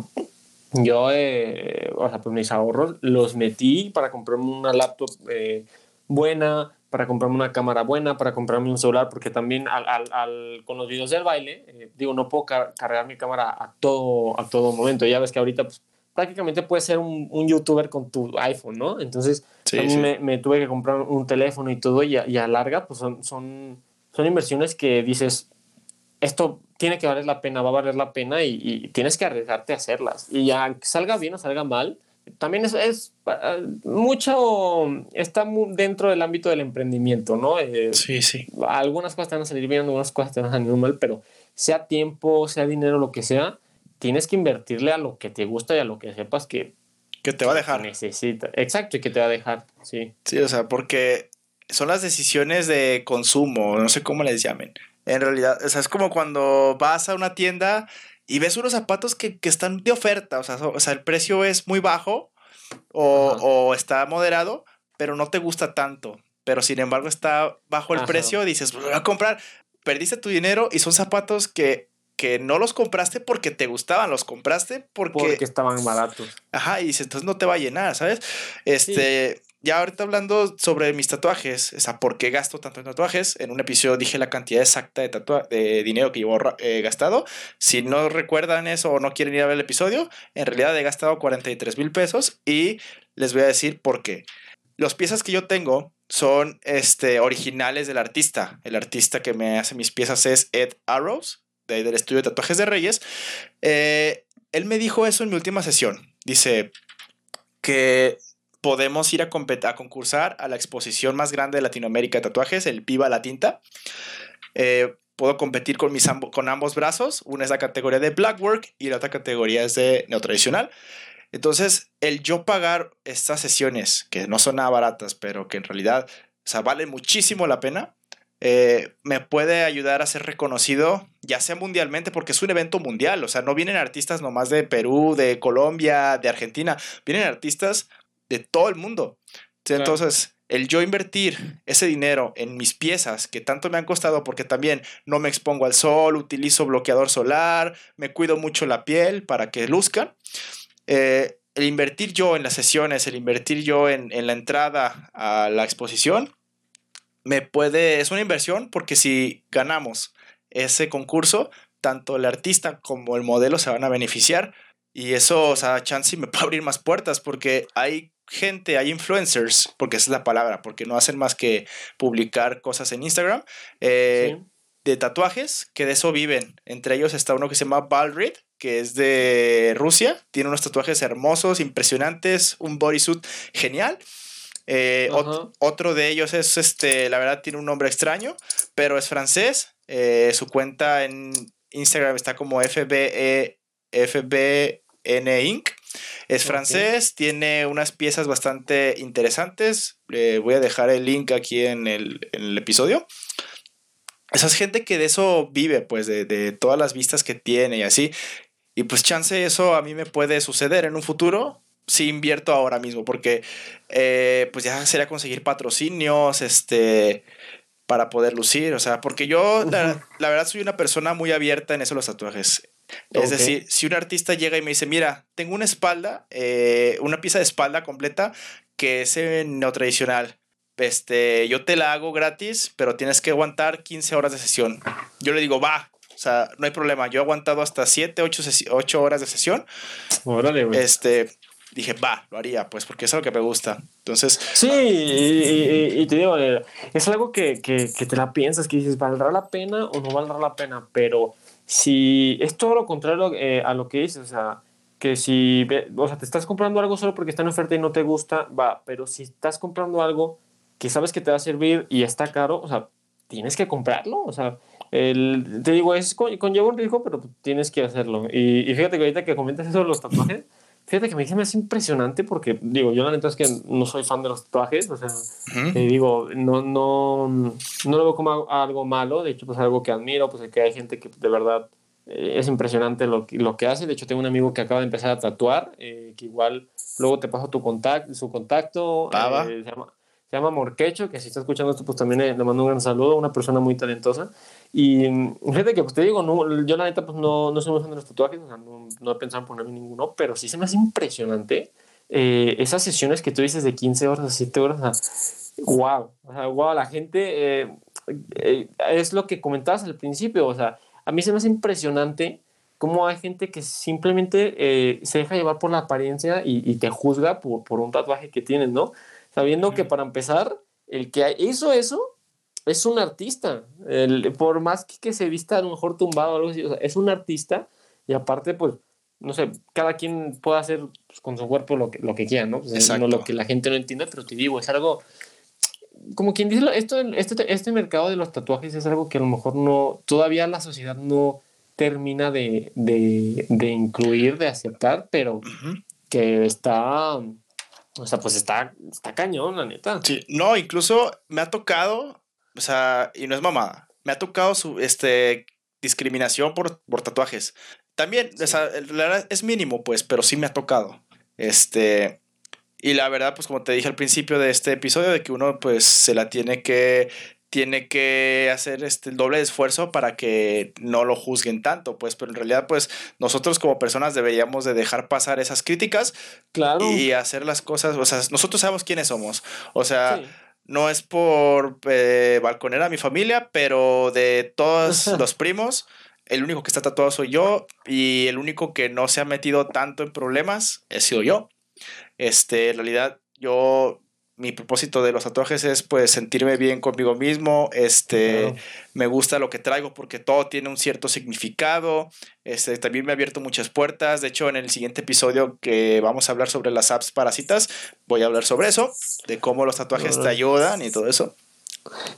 yo, eh, o sea, pues mis ahorros los metí para comprarme una laptop eh, buena, para comprarme una cámara buena, para comprarme un celular, porque también al, al, con los videos del baile, eh, digo, no puedo cargar mi cámara a todo, a todo momento. Ya ves que ahorita pues, prácticamente puedes ser un, un, youtuber con tu iPhone, ¿no? Entonces, Me, me, tuve que comprar un teléfono y todo, y a, y a larga, pues son, son son inversiones que dices, esto tiene que valer la pena, va a valer la pena y, tienes que arriesgarte a hacerlas. Y ya salga bien o salga mal, también es, es ah, mucho, está dentro del ámbito del emprendimiento, ¿no? Eh, sí, sí. Algunas cosas te van a salir bien, algunas cosas te van a salir mal, pero sea tiempo, sea dinero, lo que sea, tienes que invertirle a lo que te gusta y a lo que sepas que... Que te va a dejar. Necesita. Exacto, y que te va a dejar, sí. Sí, o sea, porque son las decisiones de consumo, no sé cómo les llamen. En realidad, o sea, es como cuando vas a una tienda y ves unos zapatos que, que están de oferta, o sea, o sea, el precio es muy bajo o, o, está moderado, pero no te gusta tanto. Pero sin embargo está bajo el precio, dices, voy a comprar, perdiste tu dinero y son zapatos que, que no los compraste porque te gustaban, los compraste porque... Porque estaban baratos. Ajá, y dices, entonces no te va a llenar, ¿sabes? Este ya ahorita hablando sobre mis tatuajes, o sea, ¿por qué gasto tanto en tatuajes? En un episodio dije la cantidad exacta de, de dinero que llevo eh, gastado. Si no recuerdan eso o no quieren ir a ver el episodio, en realidad he gastado 43 mil pesos y les voy a decir por qué. Los piezas que yo tengo son este, originales del artista. El artista que me hace mis piezas es Ed Arrows, de, del estudio de tatuajes de Reyes. Eh, él me dijo eso en mi última sesión. Dice que podemos ir a, a concursar a la exposición más grande de Latinoamérica de tatuajes, el Viva la Tinta. Eh, puedo competir con, mis con ambos brazos. Una es la categoría de Blackwork y la otra categoría es de neotradicional. Entonces, el yo pagar estas sesiones, que no son nada baratas, pero que en realidad o sea, valen muchísimo la pena, eh, me puede ayudar a ser reconocido, ya sea mundialmente, porque es un evento mundial. O sea, no vienen artistas nomás de Perú, de Colombia, de Argentina, vienen artistas de todo el mundo. Entonces, el yo invertir ese dinero en mis piezas que tanto me han costado porque también no me expongo al sol, utilizo bloqueador solar, me cuido mucho la piel para que luzcan. Eh, el invertir yo en las sesiones, el invertir yo en, en, la entrada a la exposición, me puede, es una inversión porque si ganamos ese concurso, tanto el artista como el modelo se van a beneficiar y eso, o sea, chance me puede abrir más puertas porque hay gente, hay influencers, porque esa es la palabra, porque no hacen más que publicar cosas en Instagram, eh, de tatuajes, que de eso viven. Entre ellos está uno que se llama Balrid, que es de Rusia, tiene unos tatuajes hermosos, impresionantes, un bodysuit genial. Eh, otro de ellos es, este, la verdad tiene un nombre extraño, pero es francés. Eh, su cuenta en Instagram está como FBE, FBN Inc. Es francés, tiene unas piezas bastante interesantes. voy a dejar el link aquí en el, episodio. Esa es gente que de eso vive, pues, de, todas las vistas que tiene y así. Y pues chance eso a mí me puede suceder en un futuro si invierto ahora mismo, porque eh, pues ya sería conseguir patrocinios, este, para poder lucir, o sea, porque yo la, la, verdad soy una persona muy abierta en eso los tatuajes. Es decir, si un artista llega y me dice, mira, tengo una espalda, eh, una pieza de espalda completa que es neotradicional. Este, yo te la hago gratis, pero tienes que aguantar 15 horas de sesión. Yo le digo, va, o sea, no hay problema. Yo he aguantado hasta 7, 8, 8 horas de sesión. Órale, güey. Este, dije, va, lo haría, pues porque es algo que me gusta. Entonces... Sí, y, te digo, eh, es algo que, que, que, te la piensas, que dices, ¿valdrá la pena o no valdrá la pena? Pero si es todo lo contrario eh, a lo que dices, o sea, que si, o sea, te estás comprando algo solo porque está en oferta y no te gusta, va, pero si estás comprando algo que sabes que te va a servir y está caro, o sea, tienes que comprarlo, o sea, el, te digo, es conlleva un riesgo, pero tienes que hacerlo. Y, y, fíjate que ahorita que comentas eso de los tatuajes, Fíjate que me dice, me hace impresionante porque, digo, yo la neta es que no soy fan de los tatuajes, o sea, eh, digo, no, no, no lo veo como algo malo, de hecho, pues algo que admiro, pues que hay gente que de verdad eh, es impresionante lo, lo que hace. De hecho, tengo un amigo que acaba de empezar a tatuar, eh, que igual luego te paso tu contacto, su contacto, se llama, se llama Morquecho, que si está escuchando esto, pues también le mando un gran saludo, una persona muy talentosa. Y mm, fíjate que, pues te digo, no, yo la neta, pues no, no soy muy fan de los tatuajes, o sea, no, no, he pensado en ponerme ninguno, pero sí se me hace impresionante eh, esas sesiones que tú dices de 15 horas a 7 horas, o sea, wow, o sea, wow, la gente, eh, eh, es lo que comentabas al principio, o sea, a mí se me hace impresionante cómo hay gente que simplemente se deja llevar por la apariencia y, y te juzga por, por, un tatuaje que tienes, ¿no? Sabiendo que para empezar, el que hizo eso es un artista. El, por más que, se vista a lo mejor tumbado o algo así, es un artista y aparte, pues, no sé, cada quien puede hacer pues, con su cuerpo lo que, lo que quiera, ¿no? Pues, no lo que la gente no entiende, pero te digo, es algo, como quien dice, esto, este, este mercado de los tatuajes es algo que a lo mejor no, todavía la sociedad no termina de, de, de incluir, de aceptar, pero que está, o sea, pues está, está cañón, la neta. Sí, no, incluso me ha tocado o sea, y no es mamada. Me ha tocado su este, discriminación por, por tatuajes. También, o sea, la verdad es mínimo, pues, pero sí me ha tocado. Este. Y la verdad, pues como te dije al principio de este episodio, de que uno pues se la tiene que tiene que hacer este, el doble esfuerzo para que no lo juzguen tanto, pues, pero en realidad, pues, nosotros como personas deberíamos de dejar pasar esas críticas claro. y hacer las cosas, o sea, nosotros sabemos quiénes somos, o sea, no es por eh, balconer a mi familia, pero de todos los primos, el único que está tatuado soy yo y el único que no se ha metido tanto en problemas he sido yo. Este, en realidad, yo mi propósito de los tatuajes es pues sentirme bien conmigo mismo, este, me gusta lo que traigo porque todo tiene un cierto significado, este, también me ha abierto muchas puertas, de hecho en el siguiente episodio que vamos a hablar sobre las apps parásitas, voy a hablar sobre eso, de cómo los tatuajes te ayudan y todo eso.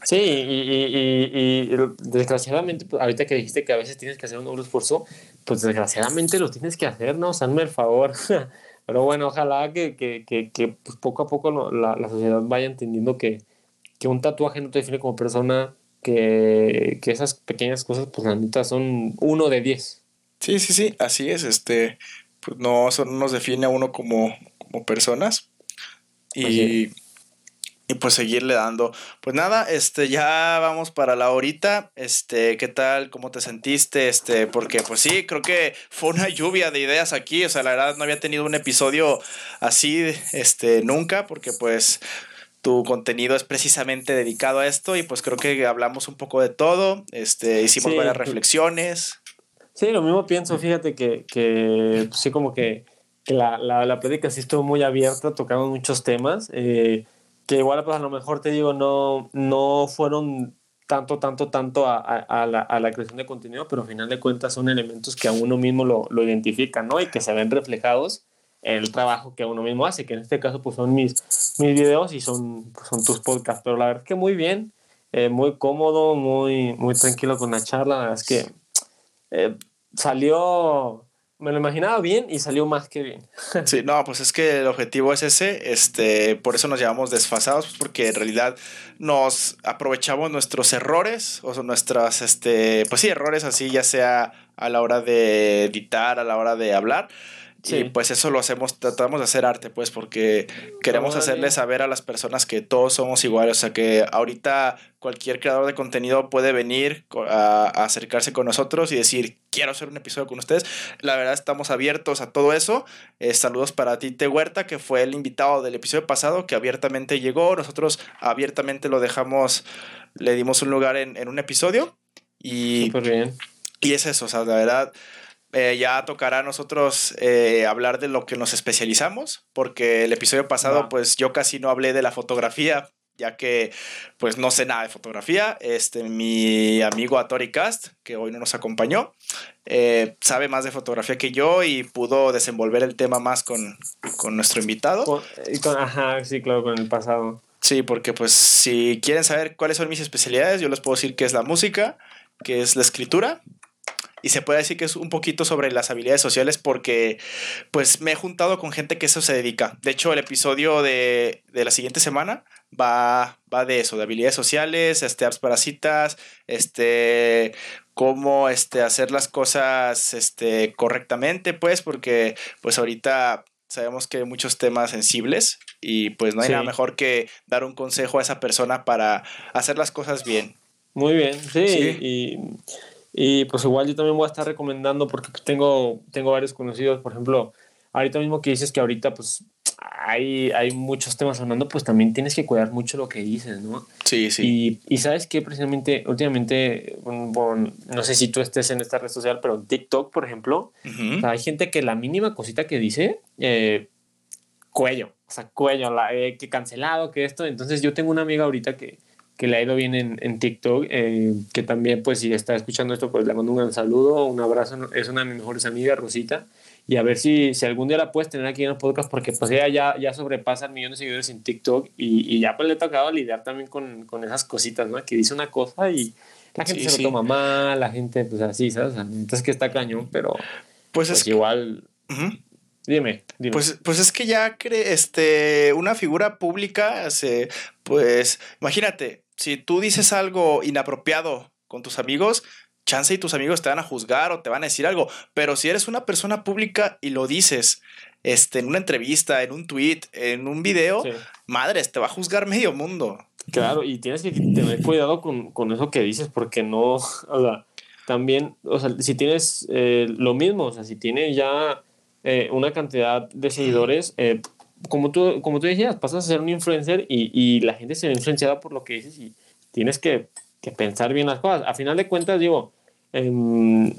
Sí, y, desgraciadamente, pues, ahorita que dijiste que a veces tienes que hacer un esfuerzo, pues desgraciadamente lo tienes que hacer, ¿no? Sanme el favor. Pero bueno, ojalá que, que, que, que pues poco a poco la, la, sociedad vaya entendiendo que, que un tatuaje no te define como persona, que, que esas pequeñas cosas, pues la neta son uno de diez. Sí, sí, sí, así es. Este, pues no, eso no nos define a uno como, como personas. Y, y pues seguirle dando. Pues nada, este, ya vamos para la horita. Este, ¿qué tal? ¿Cómo te sentiste? Este, porque pues sí, creo que fue una lluvia de ideas aquí. O sea, la verdad no había tenido un episodio así, este, nunca, porque pues tu contenido es precisamente dedicado a esto y pues creo que hablamos un poco de todo. Este, hicimos varias reflexiones. Sí, lo mismo pienso, fíjate que, que pues, sí, como que, que la, la, la plática sí estuvo muy abierta, tocamos muchos temas. Eh, que igual pues a lo mejor te digo, no, no fueron tanto, tanto, tanto a, a, la, a, la, creación de contenido, pero al final de cuentas son elementos que a uno mismo lo, lo identifica, ¿no? Y que se ven reflejados en el trabajo que uno mismo hace, que en este caso pues son mis, mis videos y son, pues, son tus podcasts, pero la verdad es que muy bien, eh, muy cómodo, muy, muy tranquilo con la charla, la verdad es que eh, salió me lo imaginaba bien y salió más que bien. Sí, no, pues es que el objetivo es ese, este, por eso nos llevamos desfasados, pues, porque en realidad nos aprovechamos nuestros errores, o nuestras, este, pues sí, errores así, ya sea a la hora de editar, a la hora de hablar. Y pues eso lo hacemos, tratamos de hacer arte, pues, porque queremos hacerle saber a las personas que todos somos iguales. O sea, que ahorita cualquier creador de contenido puede venir a, acercarse con nosotros y decir, quiero hacer un episodio con ustedes. La verdad, estamos abiertos a todo eso. Eh, saludos para Tite Huerta, que fue el invitado del episodio pasado, que abiertamente llegó. Nosotros abiertamente lo dejamos, le dimos un lugar en, en un episodio. Y, bien. Y es eso, o sea, la verdad eh, ya tocará a nosotros eh, hablar de lo que nos especializamos, porque el episodio pasado, pues yo casi no hablé de la fotografía, ya que pues no sé nada de fotografía. Este, mi amigo Atori Cast, que hoy no nos acompañó, eh, sabe más de fotografía que yo y pudo desenvolver el tema más con, con nuestro invitado. Con, ajá, sí, claro, con el pasado. Sí, porque pues si quieren saber cuáles son mis especialidades, yo les puedo decir que es la música, que es la escritura y se puede decir que es un poquito sobre las habilidades sociales porque pues me he juntado con gente que eso se dedica. De hecho, el episodio de, de la siguiente semana va, va de eso, de habilidades sociales, este, apps para citas, este, cómo este, hacer las cosas este, correctamente, pues, porque pues ahorita sabemos que hay muchos temas sensibles y pues no hay nada mejor que dar un consejo a esa persona para hacer las cosas bien. Muy bien, sí. Y, y, pues igual yo también voy a estar recomendando porque tengo, tengo varios conocidos, por ejemplo, ahorita mismo que dices que ahorita pues hay, hay muchos temas sonando, pues también tienes que cuidar mucho lo que dices, ¿no? Sí, sí. Y, y sabes que precisamente, últimamente, no sé si tú estés en esta red social, pero TikTok, por ejemplo, hay gente que la mínima cosita que dice, eh, cuello, o sea, cuello, la, eh, que cancelado, que esto. Entonces yo tengo una amiga ahorita que, que le ha ido bien en, en TikTok, eh, que también, pues, si está escuchando esto, pues le mando un gran saludo, un abrazo, es una de mis mejores amigas, Rosita y a ver si, si algún día la puedes tener aquí en el podcast porque pues ella ya, ya sobrepasa el millón de seguidores en TikTok y, y ya pues le ha tocado lidiar también con, con, esas cositas, ¿no? Que dice una cosa y la gente se lo toma mal, la gente pues así, ¿sabes? Entonces que está cañón, pero pues, es pues, igual... Dime, dime. Pues, pues es que ya cre este, una figura pública, se, pues imagínate, si tú dices algo inapropiado con tus amigos, chance y tus amigos te van a juzgar o te van a decir algo, pero si eres una persona pública y lo dices este, en una entrevista, en un tweet, en un video, madres, te va a juzgar medio mundo. Claro, y tienes que tener cuidado con, con eso que dices, porque no, o sea, también, o sea, si tienes eh, lo mismo, o sea, si tienes ya eh, una cantidad de seguidores, eh, como, tú, como tú decías, pasas a ser un influencer y, y la gente se ve influenciada por lo que dices y tienes que, que pensar bien las cosas. A final de cuentas, digo, Em,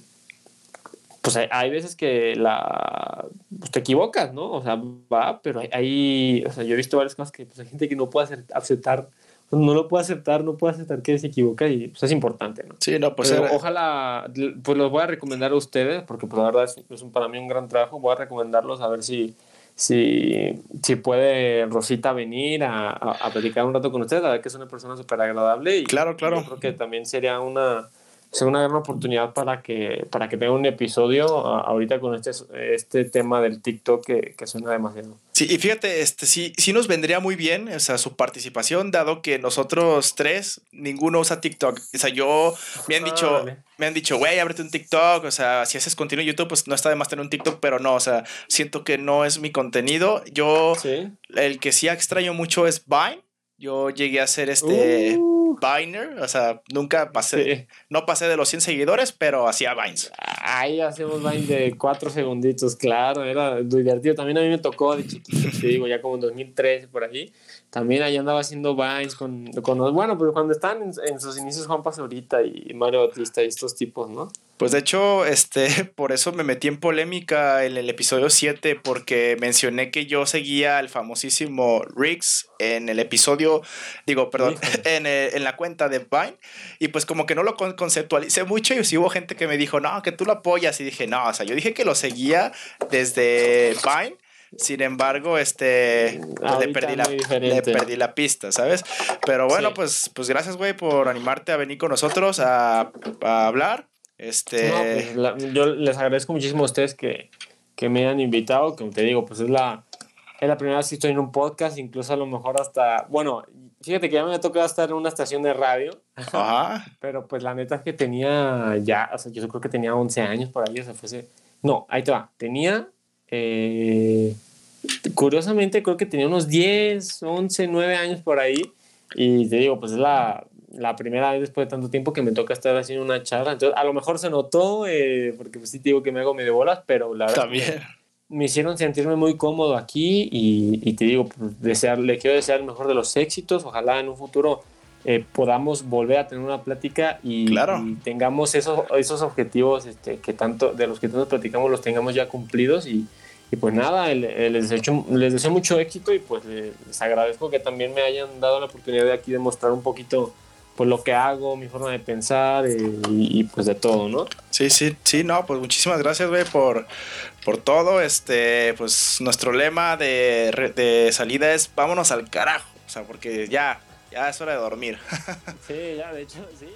pues hay, veces que la, pues te equivocas, ¿no? O sea, va, pero hay, o sea, yo he visto varias cosas que pues, hay gente que no puede aceptar, no lo puede aceptar, no puede aceptar que se equivoca y pues es importante, ¿no? Sí, no, pues ojalá, pues los voy a recomendar a ustedes, porque pues la verdad es, es para mí un gran trabajo, voy a recomendarlos a ver si, si, si puede Rosita venir a, a, a platicar un rato con ustedes, a ver que es una persona súper agradable y claro, claro. Yo creo que también sería una sea una gran oportunidad para que, para que tenga un episodio ahorita con este, este tema del TikTok que, que, suena demasiado. Sí, y fíjate, este, sí, sí nos vendría muy bien o sea, su participación, dado que nosotros tres, ninguno usa TikTok. O sea, yo, me han dicho, me han dicho, güey, ábrete un TikTok, o sea, si haces contenido en YouTube, pues no está de más tener un TikTok, pero no, o sea, siento que no es mi contenido. Yo, el que sí extraño mucho es Vine. Yo llegué a hacer este... Uh. Viner, o sea, nunca pasé, no pasé de los 100 seguidores, pero hacía Vines. Ahí hacemos Vines de 4 segunditos, claro, era divertido. También a mí me tocó de chiquito, te digo, ya como en 2013 por ahí. También ahí andaba haciendo Vines con, con bueno, pero cuando están en, sus inicios Juan Pazurita y Mario Bautista y estos tipos, ¿no? Pues de hecho, este, por eso me metí en polémica en el episodio 7, porque mencioné que yo seguía al famosísimo Riggs en el episodio, digo, perdón, en, en, la cuenta de Vine, y pues como que no lo conceptualicé mucho, y sí hubo gente que me dijo, no, que tú lo apoyas, y dije, no, o sea, yo dije que lo seguía desde Vine, sin embargo, este pues, le, perdí la, le perdí la pista, ¿sabes? Pero bueno, pues, pues gracias, güey, por animarte a venir con nosotros a, a hablar. Este... Pues, yo les agradezco muchísimo a ustedes que, que me hayan invitado, como te digo, pues es la, es la primera vez que estoy en un podcast, incluso a lo mejor hasta, bueno, fíjate que ya me ha tocado estar en una estación de radio, Ajá. pero pues la neta es que tenía ya, o sea, yo creo que tenía 11 años por ahí, o sea, fuese, no, ahí te va, tenía eh, curiosamente creo que tenía unos 10, 11, 9 años por ahí. Y te digo, pues es la, la primera vez después de tanto tiempo que me toca estar haciendo una charla. Entonces, a lo mejor se notó, eh, porque pues sí te digo que me hago medio bolas, pero la verdad. También. Me hicieron sentirme muy cómodo aquí y, y te digo, pues, desear, le quiero desear el mejor de los éxitos. Ojalá en un futuro eh, podamos volver a tener una plática y, tengamos esos, esos objetivos este, que tanto, de los que todos platicamos, los tengamos ya cumplidos y, y pues nada, les, deseo, les deseo mucho éxito y pues les agradezco que también me hayan dado la oportunidad de aquí de mostrar un poquito pues lo que hago, mi forma de pensar eh, y, pues de todo, ¿no? Sí, sí, sí, no, pues muchísimas gracias, güey, por, por todo. Este, pues nuestro lema de, de salida es vámonos al carajo. O sea, porque ya, ya es hora de dormir. sí, ya, de hecho, sí.